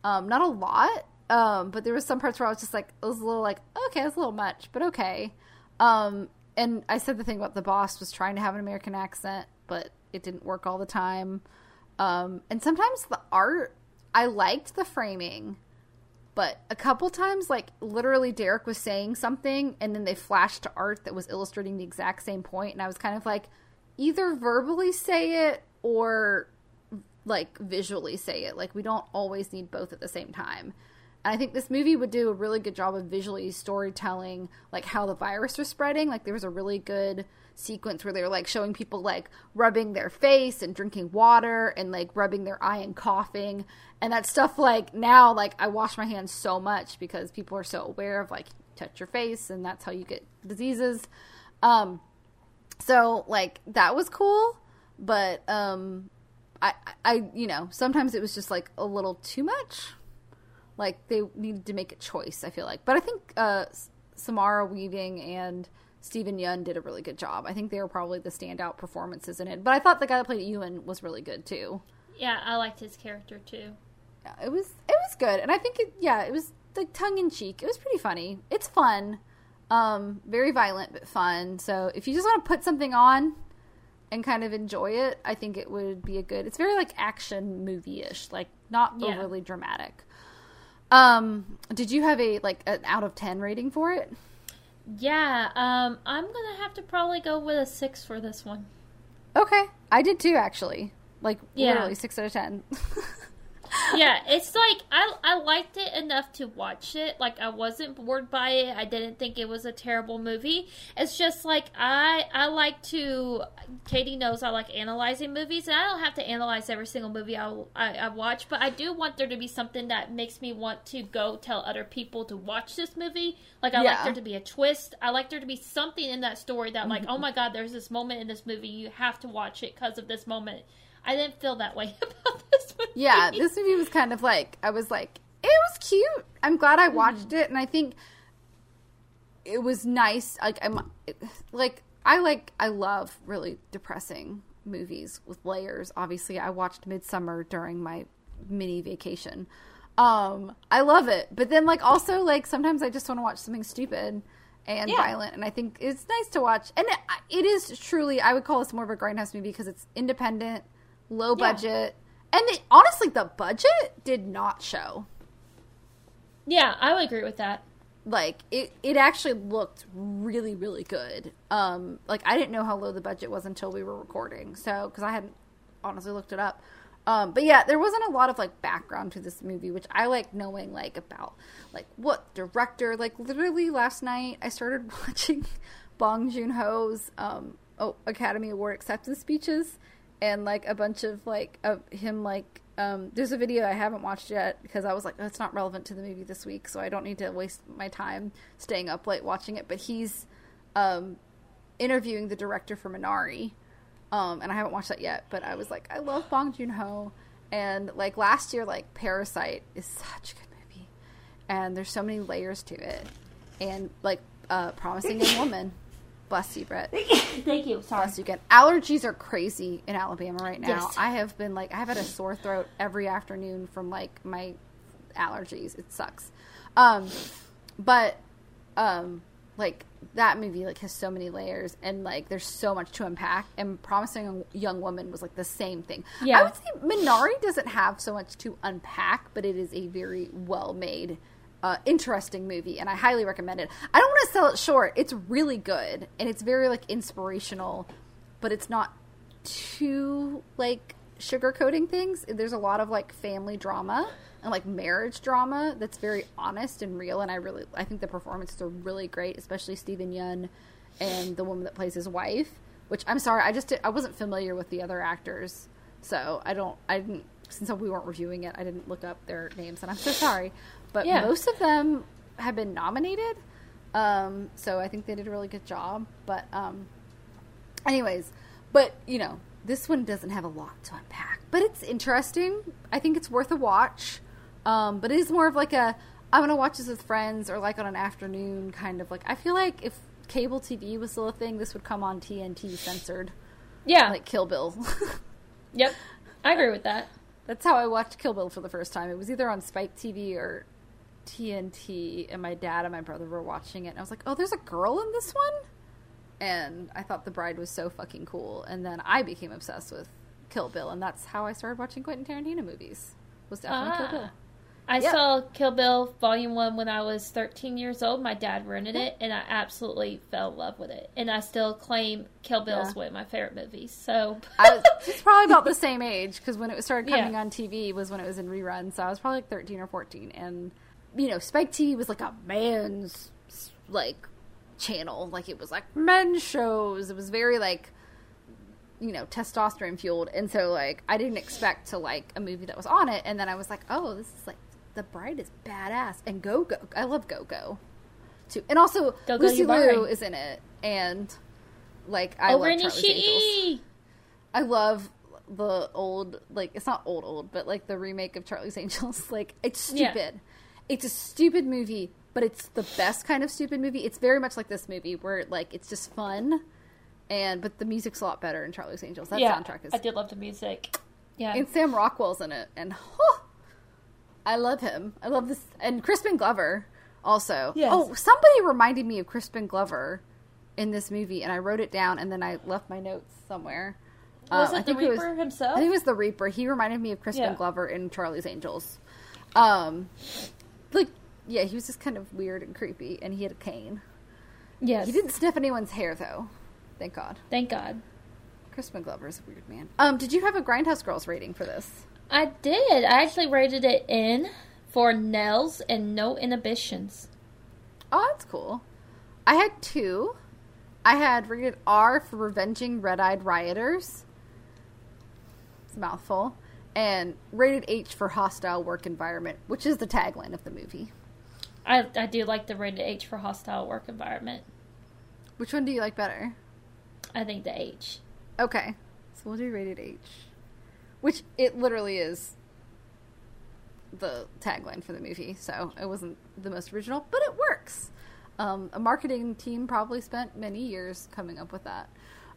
um, not a lot, um, but there was some parts where I was just like, it was a little like, okay, it's a little much, but okay. Um, and I said the thing about the boss was trying to have an American accent, but it didn't work all the time. Um, and sometimes the art, I liked the framing, but a couple times, like literally, Derek was saying something, and then they flashed to art that was illustrating the exact same point, and I was kind of like, either verbally say it or like visually say it. Like we don't always need both at the same time. And I think this movie would do a really good job of visually storytelling like how the virus was spreading. Like there was a really good sequence where they were like showing people like rubbing their face and drinking water and like rubbing their eye and coughing. And that stuff like now like I wash my hands so much because people are so aware of like touch your face and that's how you get diseases. Um so like that was cool, but um I, I, you know, sometimes it was just like a little too much. Like they needed to make a choice. I feel like, but I think uh, Samara Weaving and Steven Yeun did a really good job. I think they were probably the standout performances in it. But I thought the guy that played Ewan was really good too. Yeah, I liked his character too. Yeah, it was it was good, and I think it, yeah, it was like tongue in cheek. It was pretty funny. It's fun. Um, very violent but fun. So if you just want to put something on and kind of enjoy it, I think it would be a good. It's very like action movie ish, like not Yeah. overly dramatic. Um, did you have a like an out of ten rating for it? Yeah, um, I'm gonna have to probably go with a six for this one. Okay, I did too actually. Like Yeah. literally six out of ten. yeah, it's like I I liked it enough to watch it. Like I wasn't bored by it. I didn't think it was a terrible movie. It's just like I I like to. Katie knows I like analyzing movies, and I don't have to analyze every single movie I, I I watch, but I do want there to be something that makes me want to go tell other people to watch this movie. Like I like there to be a twist. I like there to be something in that story that like Mm-hmm. oh my god, there's this moment in this movie you have to watch it because of this moment. I didn't feel that way about this movie. yeah, this movie was kind of like I was like, it was cute. I'm glad I watched it, and I think it was nice. Like I'm, like I like I love really depressing movies with layers. Obviously, I watched Midsommar during my mini vacation. Um, I love it, but then like also like sometimes I just want to watch something stupid and Yeah. violent, and I think it's nice to watch. And it, it is truly, I would call this more of a grindhouse movie because it's independent, low Yeah. budget, and it, honestly, the budget did not show. Yeah, I would agree with that. Like it, it actually looked really, really good. Um, like I didn't know how low the budget was until we were recording, so because I hadn't honestly looked it up. Um, but yeah, there wasn't a lot of like background to this movie, which I like knowing like about like what director. Like literally last night, I started watching Bong Joon Ho's um, oh, Academy Award acceptance speeches, and like a bunch of like of him like um, there's a video I haven't watched yet because I was like, that's not relevant to the movie this week, so I don't need to waste my time staying up late watching it. But he's um, interviewing the director for Minari, um, and I haven't watched that yet. But I was like, I love Bong Joon Ho, and like last year, like Parasite is such a good movie, and there's so many layers to it, and like uh, Promising Young Woman. Bless you, Brett. Thank you. Sorry. Bless you again. Allergies are crazy in Alabama right now. Yes. I have been like, I've had a sore throat every afternoon from like my allergies. It sucks. Um, but um, like that movie like has so many layers and like there's so much to unpack. And Promising a Young Woman was like the same thing. Yeah. I would say Minari doesn't have so much to unpack, but it is a very well made. Uh, interesting movie, and I highly recommend it. I don't want to sell it short. It's really good, and it's very like inspirational, but it's not too like sugarcoating things. There's a lot of like family drama and like marriage drama that's very honest and real. And I really, I think the performances are really great, especially Steven Yeun and the woman that plays his wife. Which I'm sorry, I just did, I wasn't familiar with the other actors, so I don't, I didn't since we weren't reviewing it, I didn't look up their names, and I'm so sorry. But Yeah. most of them have been nominated, um, so I think they did a really good job. But um, anyways, but you know, this one doesn't have a lot to unpack, but it's interesting. I think it's worth a watch. Um, but it is more of like a I'm gonna watch this with friends or like on an afternoon kind of like. I feel like if cable TV was still a thing, this would come on TNT censored, Yeah. like Kill Bill. yep. I agree with that. That's how I watched Kill Bill for the first time. It was either on Spike TV or TNT, and my dad and my brother were watching it. And I was like, "Oh, there's a girl in this one," and I thought the bride was so fucking cool. And then I became obsessed with Kill Bill, and that's how I started watching Quentin Tarantino movies. Was definitely Kill Ah. Bill. I Yeah. saw Kill Bill Volume 1 when I was 13 years old. My dad rented it, and I absolutely fell in love with it. And I still claim Kill Bill's Yeah. one of my favorite movies. So, I was it's probably about the same age because when it started coming Yeah. on TV was when it was in reruns. So I was probably like thirteen or fourteen, and you know, Spike TV was like a man's like channel. Like it was like men's shows. It was very like you know testosterone fueled, and so like I didn't expect to like a movie that was on it, and then I was like, oh, this is like the bride is badass, and Gogo. I love Gogo too, and also Gogo Lucy. Liu is in it, and like I over love Charlie's Angels. I love the old like it's not old old, but like the remake of Charlie's Angels. Like it's Yeah. It's a stupid movie, but it's the best kind of stupid movie. It's very much like this movie where like it's just fun and but the music's a lot better in Charlie's Angels. That yeah, soundtrack is I did love the music. Yeah. and Sam Rockwell's in it and huh, I love him. I love this and Crispin Glover. Also, Yes. oh, somebody reminded me of Crispin Glover in this movie, and I wrote it down, and then I left my notes somewhere. Was Uh, I it the think it Reaper was- himself? I think it was the Reaper. He reminded me of Crispin Yeah. Glover in Charlie's Angels. Um, like, yeah, he was just kind of weird and creepy, and he had a cane. yes. He didn't sniff anyone's hair, though. Thank God. Thank God. Crispin Glover is a weird man. Um, did you have a Grindhouse Girls rating for this? I did. I actually rated it in for Nels and no inhibitions. Oh, that's cool. I had two. I had rated R for Revenging Red Eyed Rioters. It's a mouthful. And rated H for Hostile Work Environment, which is the tagline of the movie. I, I do like the rated H for hostile work environment. Which one do you like better? I think the H. Okay. So we'll do rated H. Which it literally is the tagline for the movie, so it wasn't the most original, but it works. Um, a marketing team probably spent many years coming up with that.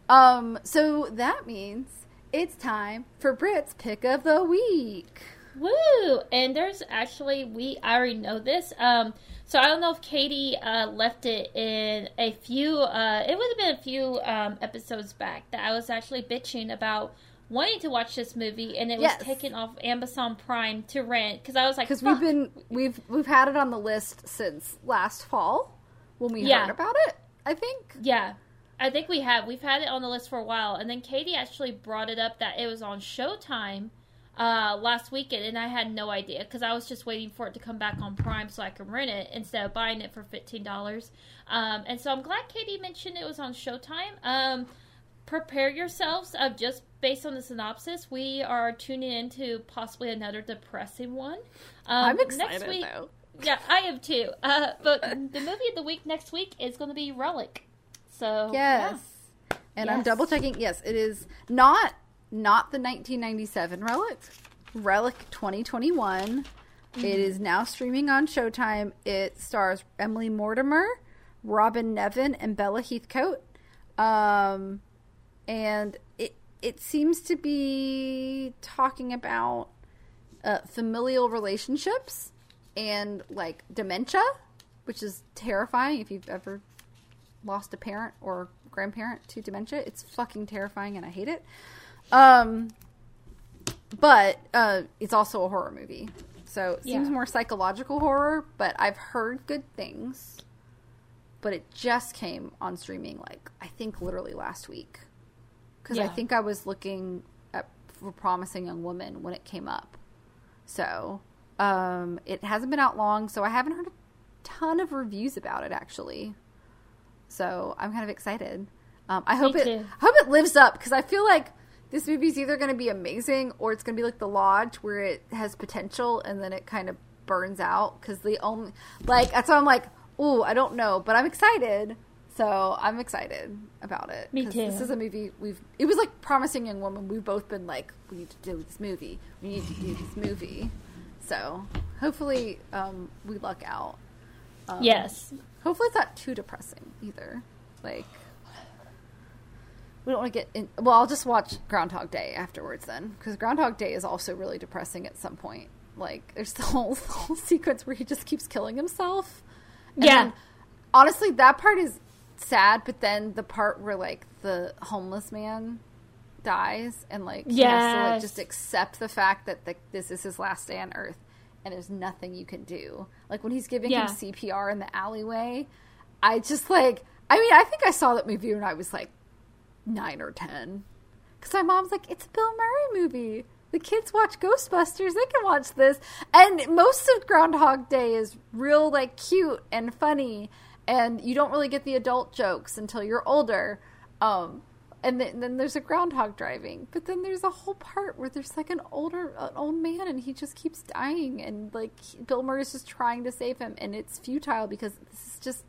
Um, so that means it's time for Brit's pick of the week. Woo! And there's actually we I already know this. Um, so I don't know if Katie uh, left it in a few. Uh, it would have been a few um, episodes back that I was actually bitching about wanting to watch this movie, and it Yes. was taken off Amazon Prime to rent because I was like, Because we've been we've we've had it on the list since last fall when we Yeah. heard about it. I think. Yeah, I think we have. We've had it on the list for a while, and then Katie actually brought it up that it was on Showtime uh, last weekend, and I had no idea because I was just waiting for it to come back on Prime so I could rent it instead of buying it for fifteen dollars. Um, and so I'm glad Katie mentioned it was on Showtime. Um, prepare yourselves. Uh, just based on the synopsis, we are tuning into possibly another depressing one. Um, I'm excited next week, though. Yeah, I am too. Uh, but the movie of the week next week is going to be Relic. So Yes. And I'm double checking. Yes, it is not not the 1997 Relic. Relic 2021. It is now streaming on Showtime. It stars Emily Mortimer, Robyn Nevin, and Bella Heathcote. Um, and it it seems to be talking about uh, familial relationships and like dementia, which is terrifying if you've ever lost a parent or grandparent to dementia. It's fucking terrifying and I hate it. Um, but uh, it's also a horror movie. So it seems Yeah. more psychological horror, but I've heard good things. But it just came on streaming, like, I think literally last week. Because I think I was looking at for Promising Young Woman when it came up. So um, it hasn't been out long, so I haven't heard a ton of reviews about it, actually. So I'm kind of excited. Um, I hope it. too. I hope it lives up because I feel like this movie's either going to be amazing or it's going to be like The Lodge, where it has potential and then it kind of burns out. Because the only like that's why I'm like, ooh, I don't know, but I'm excited. So I'm excited about it. Me too. This is a movie we've. It was like promising young woman. We've both been like, we need to do this movie. We need to do this movie. So hopefully um, we luck out. Um, Yes. Hopefully it's not too depressing either. Like we don't want to get in. Well, I'll just watch Groundhog Day afterwards then, because Groundhog Day is also really depressing at some point. Like there's the whole, the whole sequence where he just keeps killing himself. And Yeah. then, honestly, that part is sad, but then the part where like the homeless man dies and like he has to like just accept the fact that the, this is his last day on Earth, and there's nothing you can do. Like when he's giving Yeah. him CPR in the alleyway, I just like. I mean, I think I saw that movie when I was like nine or ten. Because my mom's like, it's a Bill Murray movie. The kids watch Ghostbusters. They can watch this. And most of Groundhog Day is real, like, cute and funny. And you don't really get the adult jokes until you're older. Um, and then, then there's a groundhog driving. But then there's a whole part where there's like an older, an old man, and he just keeps dying. And like Bill Murray's just trying to save him, and it's futile because this is just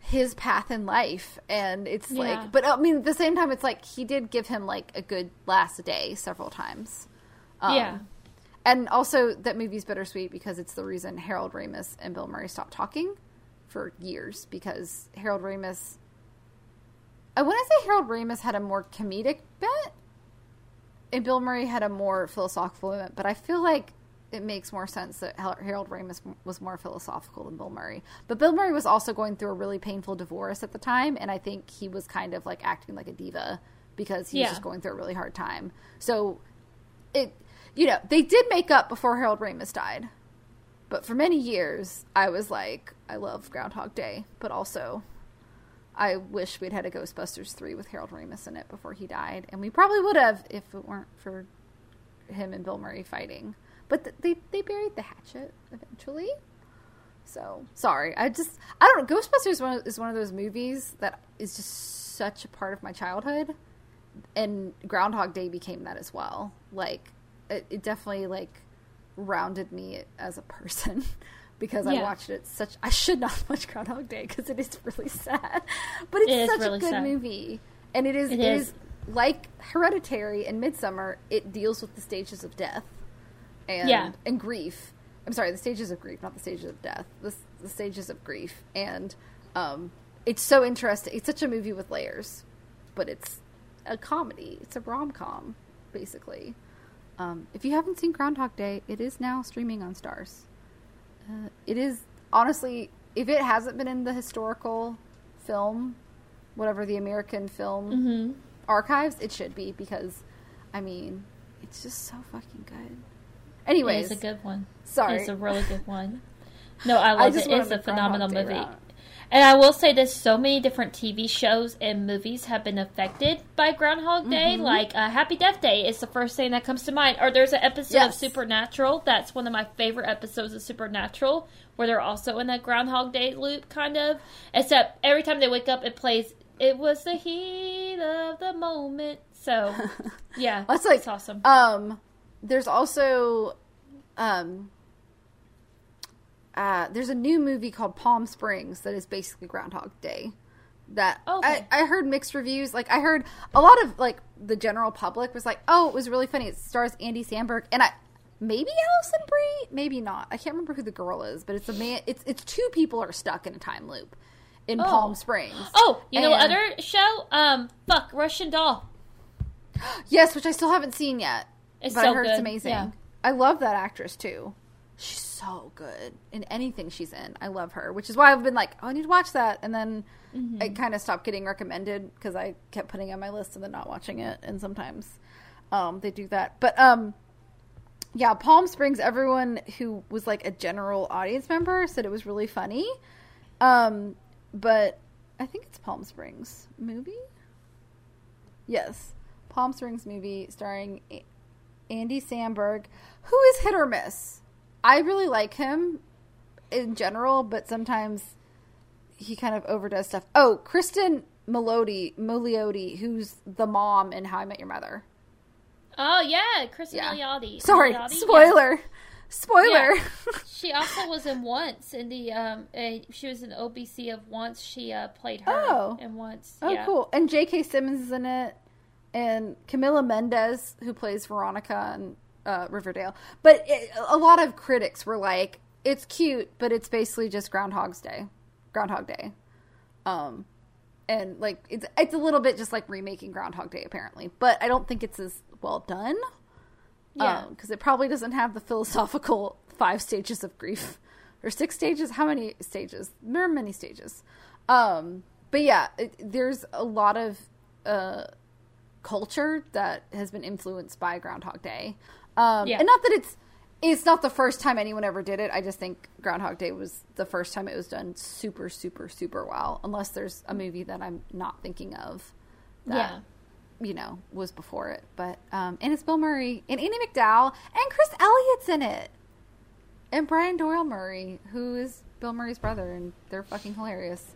his path in life and it's Yeah. like but i mean at the same time it's like he did give him like a good last day several times um, Yeah. and also that movie's bittersweet because it's the reason harold ramis and bill murray stopped talking for years because harold ramis i want to say harold ramis had a more comedic bent and bill murray had a more philosophical bent but i feel like it makes more sense that Harold Ramis was more philosophical than Bill Murray. But Bill Murray was also going through a really painful divorce at the time, and I think he was kind of like acting like a diva because he yeah. was just going through a really hard time. So it, you know, they did make up before Harold Ramis died. But for many years, I was like, I love Groundhog Day, but also I wish we'd had a Ghostbusters 3 with Harold Ramis in it before he died. And we probably would have if it weren't for him and Bill Murray fighting. But th- they, they buried the hatchet eventually. So, sorry. I just, I don't know. Ghostbusters is one of, is one of those movies that is just such a part of my childhood. And Groundhog Day became that as well. Like, it, it definitely, like, rounded me as a person. because yeah. I watched it such I should not watch Groundhog Day because it is really sad, but it's it such really a good sad. movie, and it is it, it is. is. like Hereditary and Midsommar. It deals with the stages of death and yeah. and grief. I'm sorry, the stages of grief, not the stages of death. The, the stages of grief, and um, it's so interesting. It's such a movie with layers, but it's a comedy. It's a rom com, basically. Um, if you haven't seen Groundhog Day, it is now streaming on Starz. Uh, it is honestly, if it hasn't been in the historical film, whatever the American film mm-hmm. archives, it should be because, I mean, it's just so fucking good. Anyways, it's a good one. Sorry, it's a really good one. No, I love I it. It's a phenomenal movie. And I will say this so many different TV shows and movies have been affected by Groundhog Day. Mm-hmm. Like uh, Happy Death Day is the first thing that comes to mind. Or there's an episode yes. of Supernatural that's one of my favorite episodes of Supernatural where they're also in that Groundhog Day loop, kind of. Except every time they wake up, it plays. It was the heat of the moment. So, yeah, that's like awesome. Um, there's also, um, uh, there's a new movie called Palm Springs that is basically Groundhog Day. That okay. I, I heard mixed reviews. Like I heard a lot of like the general public was like, "Oh, it was really funny." It stars Andy Samberg and I maybe Alison Brie, maybe not. I can't remember who the girl is, but it's a man. It's it's two people are stuck in a time loop in oh. Palm Springs. Oh, you and, know other show? Um, fuck Russian Doll. Yes, which I still haven't seen yet. It's but so I heard good. it's amazing. Yeah. I love that actress too she's so good in anything she's in. I love her, which is why I've been like, oh, I need to watch that, and then mm-hmm. I kind of stopped getting recommended because I kept putting it on my list and then not watching it. And sometimes um, they do that, but um, yeah, Palm Springs. Everyone who was like a general audience member said it was really funny, um, but I think it's Palm Springs movie. Yes, Palm Springs movie starring Andy Samberg, who is hit or miss I really like him in general, but sometimes he kind of overdoes stuff. Oh, Cristin Milioti, Milioti, who's the mom in How I Met Your Mother. Oh yeah, Cristin yeah. Sorry, spoiler. Yeah. Spoiler. Yeah. she also was in Once in the um. She was in OBC of Once. She uh played her oh. in Once. Oh, cool. And J.K. Simmons is in it, and Camila Mendes, who plays Veronica and uh, Riverdale. But it, a lot of critics were like, "It's cute, but it's basically just Groundhog's Day, Groundhog Day." Um, and like it's it's a little bit just like remaking Groundhog Day apparently, but I don't think it's as well done. Yeah, because um, it probably doesn't have the philosophical five stages of grief or six stages. How many stages? There are many stages. Um, but yeah, it, there's a lot of uh, culture that has been influenced by Groundhog Day. Um, yeah. And not that it's it's not the first time anyone ever did it. I just think Groundhog Day was the first time it was done super, super, super well. Unless there's a movie that I'm not thinking of that, yeah. you know, was before it. But, um, and it's Bill Murray and Andie MacDowell and Chris Elliott's in it. And Brian Doyle Murray, who is Bill Murray's brother, and they're fucking hilarious.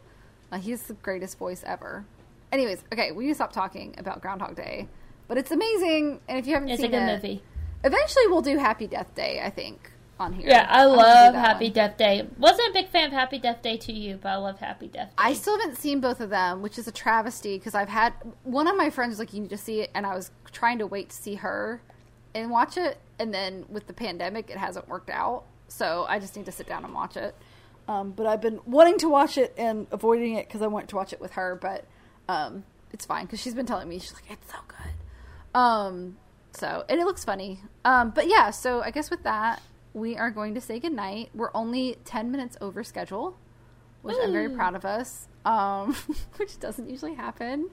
Uh, he's the greatest voice ever. Anyways, okay, we need to stop talking about Groundhog Day. But it's amazing, and if you haven't it's seen it... It's a good movie Eventually, we'll do Happy Death Day. I think on here. Yeah, I, love Happy one. Death Day. Wasn't a big fan of Happy Death Day 2U, but I love Happy Death Day. I still haven't seen both of them, which is a travesty because I've had one of my friends was like, "You need to see it," and I was trying to wait to see her and watch it, and then with the pandemic, it hasn't worked out. So I just need to sit down and watch it. Um, but I've been wanting to watch it and avoiding it because I wanted to watch it with her, but um, it's fine because she's been telling me she's like, "It's so good." Um, so, and it looks funny. Um, but yeah, so I guess with that, we are going to say goodnight. We're only 10 minutes over schedule, which I'm very proud of us, um, which doesn't usually happen.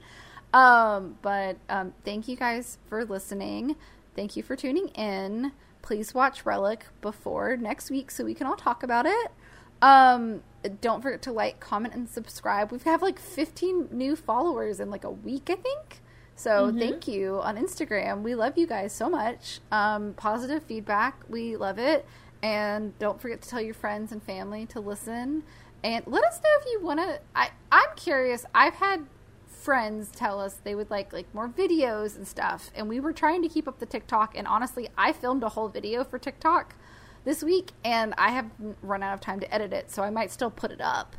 Um, but um, thank you guys for listening. Thank you for tuning in. Please watch Relic before next week so we can all talk about it. Um, don't forget to like, comment, and subscribe. We've have like 15 new followers in like a week, I think. So thank you on Instagram. We love you guys so much. Um, positive feedback, we love it. And don't forget to tell your friends and family to listen. And let us know if you want to. I I'm curious. I've had friends tell us they would like like more videos and stuff, and we were trying to keep up the TikTok. And honestly, I filmed a whole video for TikTok this week, and I have run out of time to edit it, so I might still put it up.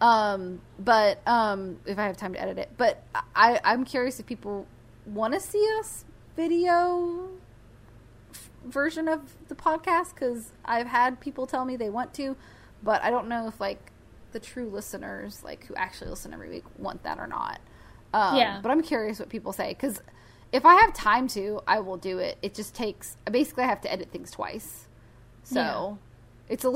Um, but um, if I have time to edit it, but I I'm curious if people want to see us video f- version of the podcast because I've had people tell me they want to, but I don't know if like the true listeners, like who actually listen every week, want that or not. Um, Yeah. But I'm curious what people say because if I have time to, I will do it. It just takes basically I have to edit things twice, so Yeah. it's a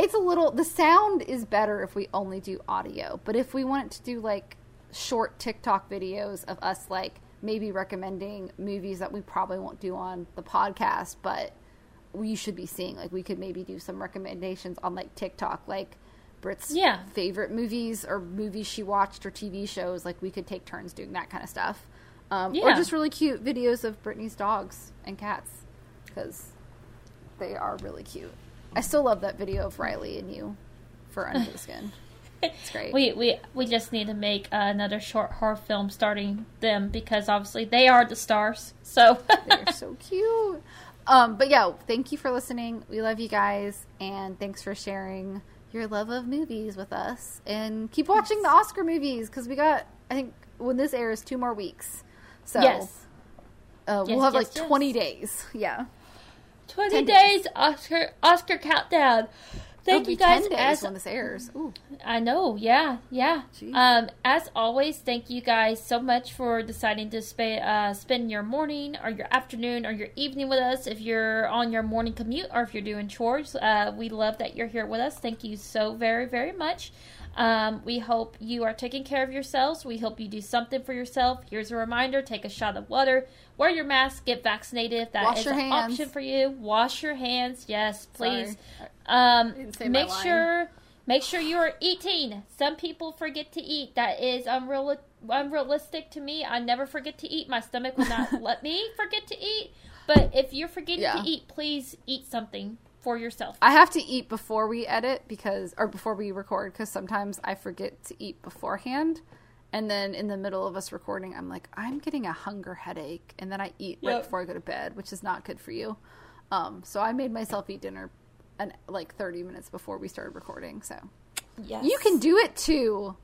it's a little. The sound is better if we only do audio, but if we want to do like short TikTok videos of us like maybe recommending movies that we probably won't do on the podcast, but we should be seeing. Like we could maybe do some recommendations on like TikTok, like Brit's Yeah. favorite movies or movies she watched or TV shows. Like we could take turns doing that kind of stuff, um, or just really cute videos of Brittany's dogs and cats because they are really cute. I still love that video of Riley and you for Under the Skin. It's great. We we we just need to make uh, another short horror film starting them because obviously they are the stars. So They're so cute. Um, but yeah, thank you for listening. We love you guys, and thanks for sharing your love of movies with us. And keep watching the Oscar movies because we got, I think, when this airs, two more weeks. So yes, uh, we'll have yes, like yes. 20 days. Yeah. Twenty 10 days Oscar Oscar countdown. Thank you guys 10 days as when this airs. Ooh. I know, yeah, yeah. Jeez. Um, as always, thank you guys so much for deciding to sp- uh, spend your morning or your afternoon or your evening with us. If you're on your morning commute or if you're doing chores, uh, we love that you're here with us. Thank you so very, very much. Um, we hope you are taking care of yourselves. We hope you do something for yourself. Here's a reminder: take a shot of water, wear your mask, get vaccinated. If that Wash is an hands. option for you. Wash your hands. Yes, please. Um, didn't say my make sure make sure you are eating. Some people forget to eat. That is unreal unrealistic to me. I never forget to eat. My stomach will not let me forget to eat. But if you're forgetting Yeah. to eat, please eat something for yourself. I have to eat before we edit because, or before we record, because sometimes I forget to eat beforehand. And then in the middle of us recording, I'm like, I'm getting a hunger headache. And then I eat right before I go to bed, which is not good for you. Um, so I made myself eat dinner an, like 30 minutes before we started recording. So Yes. you can do it too.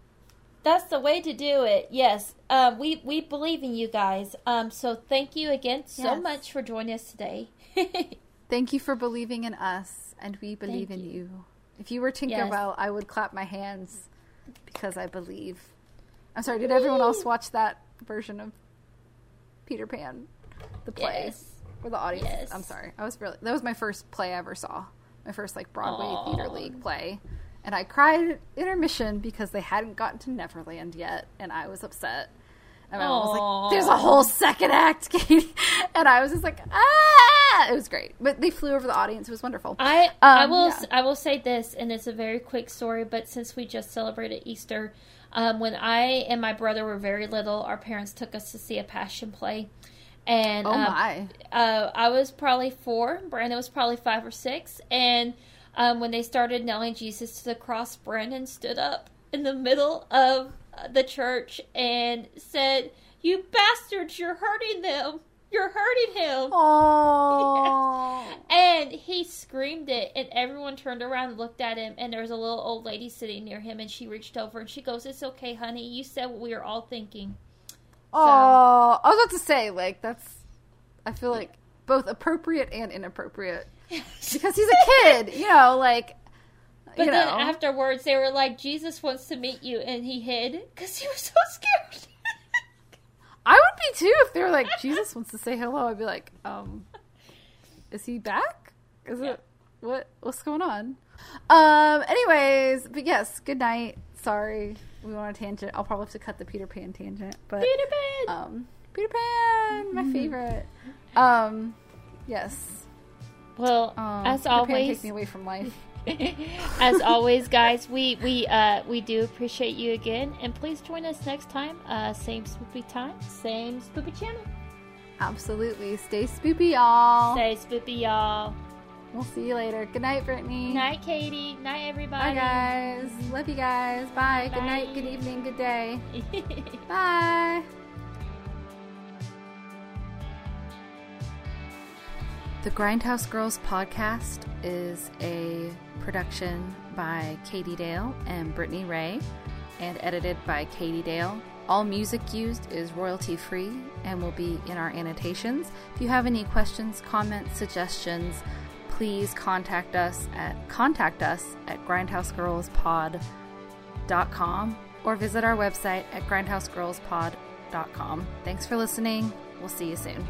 That's the way to do it. Yes. Um, we we believe in you guys. Um, so thank you again so Yes. much for joining us today. Thank you for believing in us, and we believe Thank in you. you. If you were Yes. Tinkerbell, I would clap my hands because I believe. I'm sorry, did everyone else watch that version of Peter Pan? The play yes. or the audience? Yes. I'm sorry. I was really that was my first play I ever saw. My first like Broadway Aw. theater league play. And I cried at intermission because they hadn't gotten to Neverland yet, and I was upset. And my mom was like, "There's a whole second act, Katie," and I was just like, "Ah!" It was great, but they flew over the audience. It was wonderful. I I Um, will yeah. I will say this, and it's a very quick story. But since we just celebrated Easter, um, when I and my brother were very little, our parents took us to see a passion play, and oh um, my! uh, I was probably four. Brandon was probably five or six, and um, when they started nailing Jesus to the cross, Brandon stood up in the middle of uh, the church and said, "You bastards! You're hurting them! You're hurting him!" Oh, And he screamed it, and everyone turned around and looked at him. And there was a little old lady sitting near him, and she reached over and she goes, "It's okay, honey. You said what we were all thinking." oh! I was about to say like that's. I feel like both appropriate and inappropriate because he's a kid. You know, like But you then know. afterwards, they were like, "Jesus wants to meet you," and he hid because he was so scared. I would be too if they were like Jesus wants to say hello. I'd be like, um, is he back? Is it? what what's going on? Um. Anyways, but yes, good night. Sorry, we went on a tangent. I'll probably have to cut the Peter Pan tangent, but Peter Pan. um, Peter Pan, my favorite. Um, yes. well, Um, as Peter Pan always, takes me away from life. as always, guys, we we uh we do appreciate you again, and please join us next time. Uh, same spoopy time, same spoopy channel. Absolutely. Stay spoopy, y'all. Stay spoopy, y'all. We'll see you later. Good night, Brittany. Night, Katie. Night, everybody. Bye, guys. Love you guys. Bye. Good night. Good evening. Good day. Bye. The Grindhouse Girls podcast is a production by Katie Dale and Brittany Ray and edited by Katie Dale. All music used is royalty free and will be in our annotations. If you have any questions, comments, suggestions, please contact us at contact us at grindhousegirlspod.com or visit our website at grindhousegirlspod.com. Thanks for listening. We'll see you soon.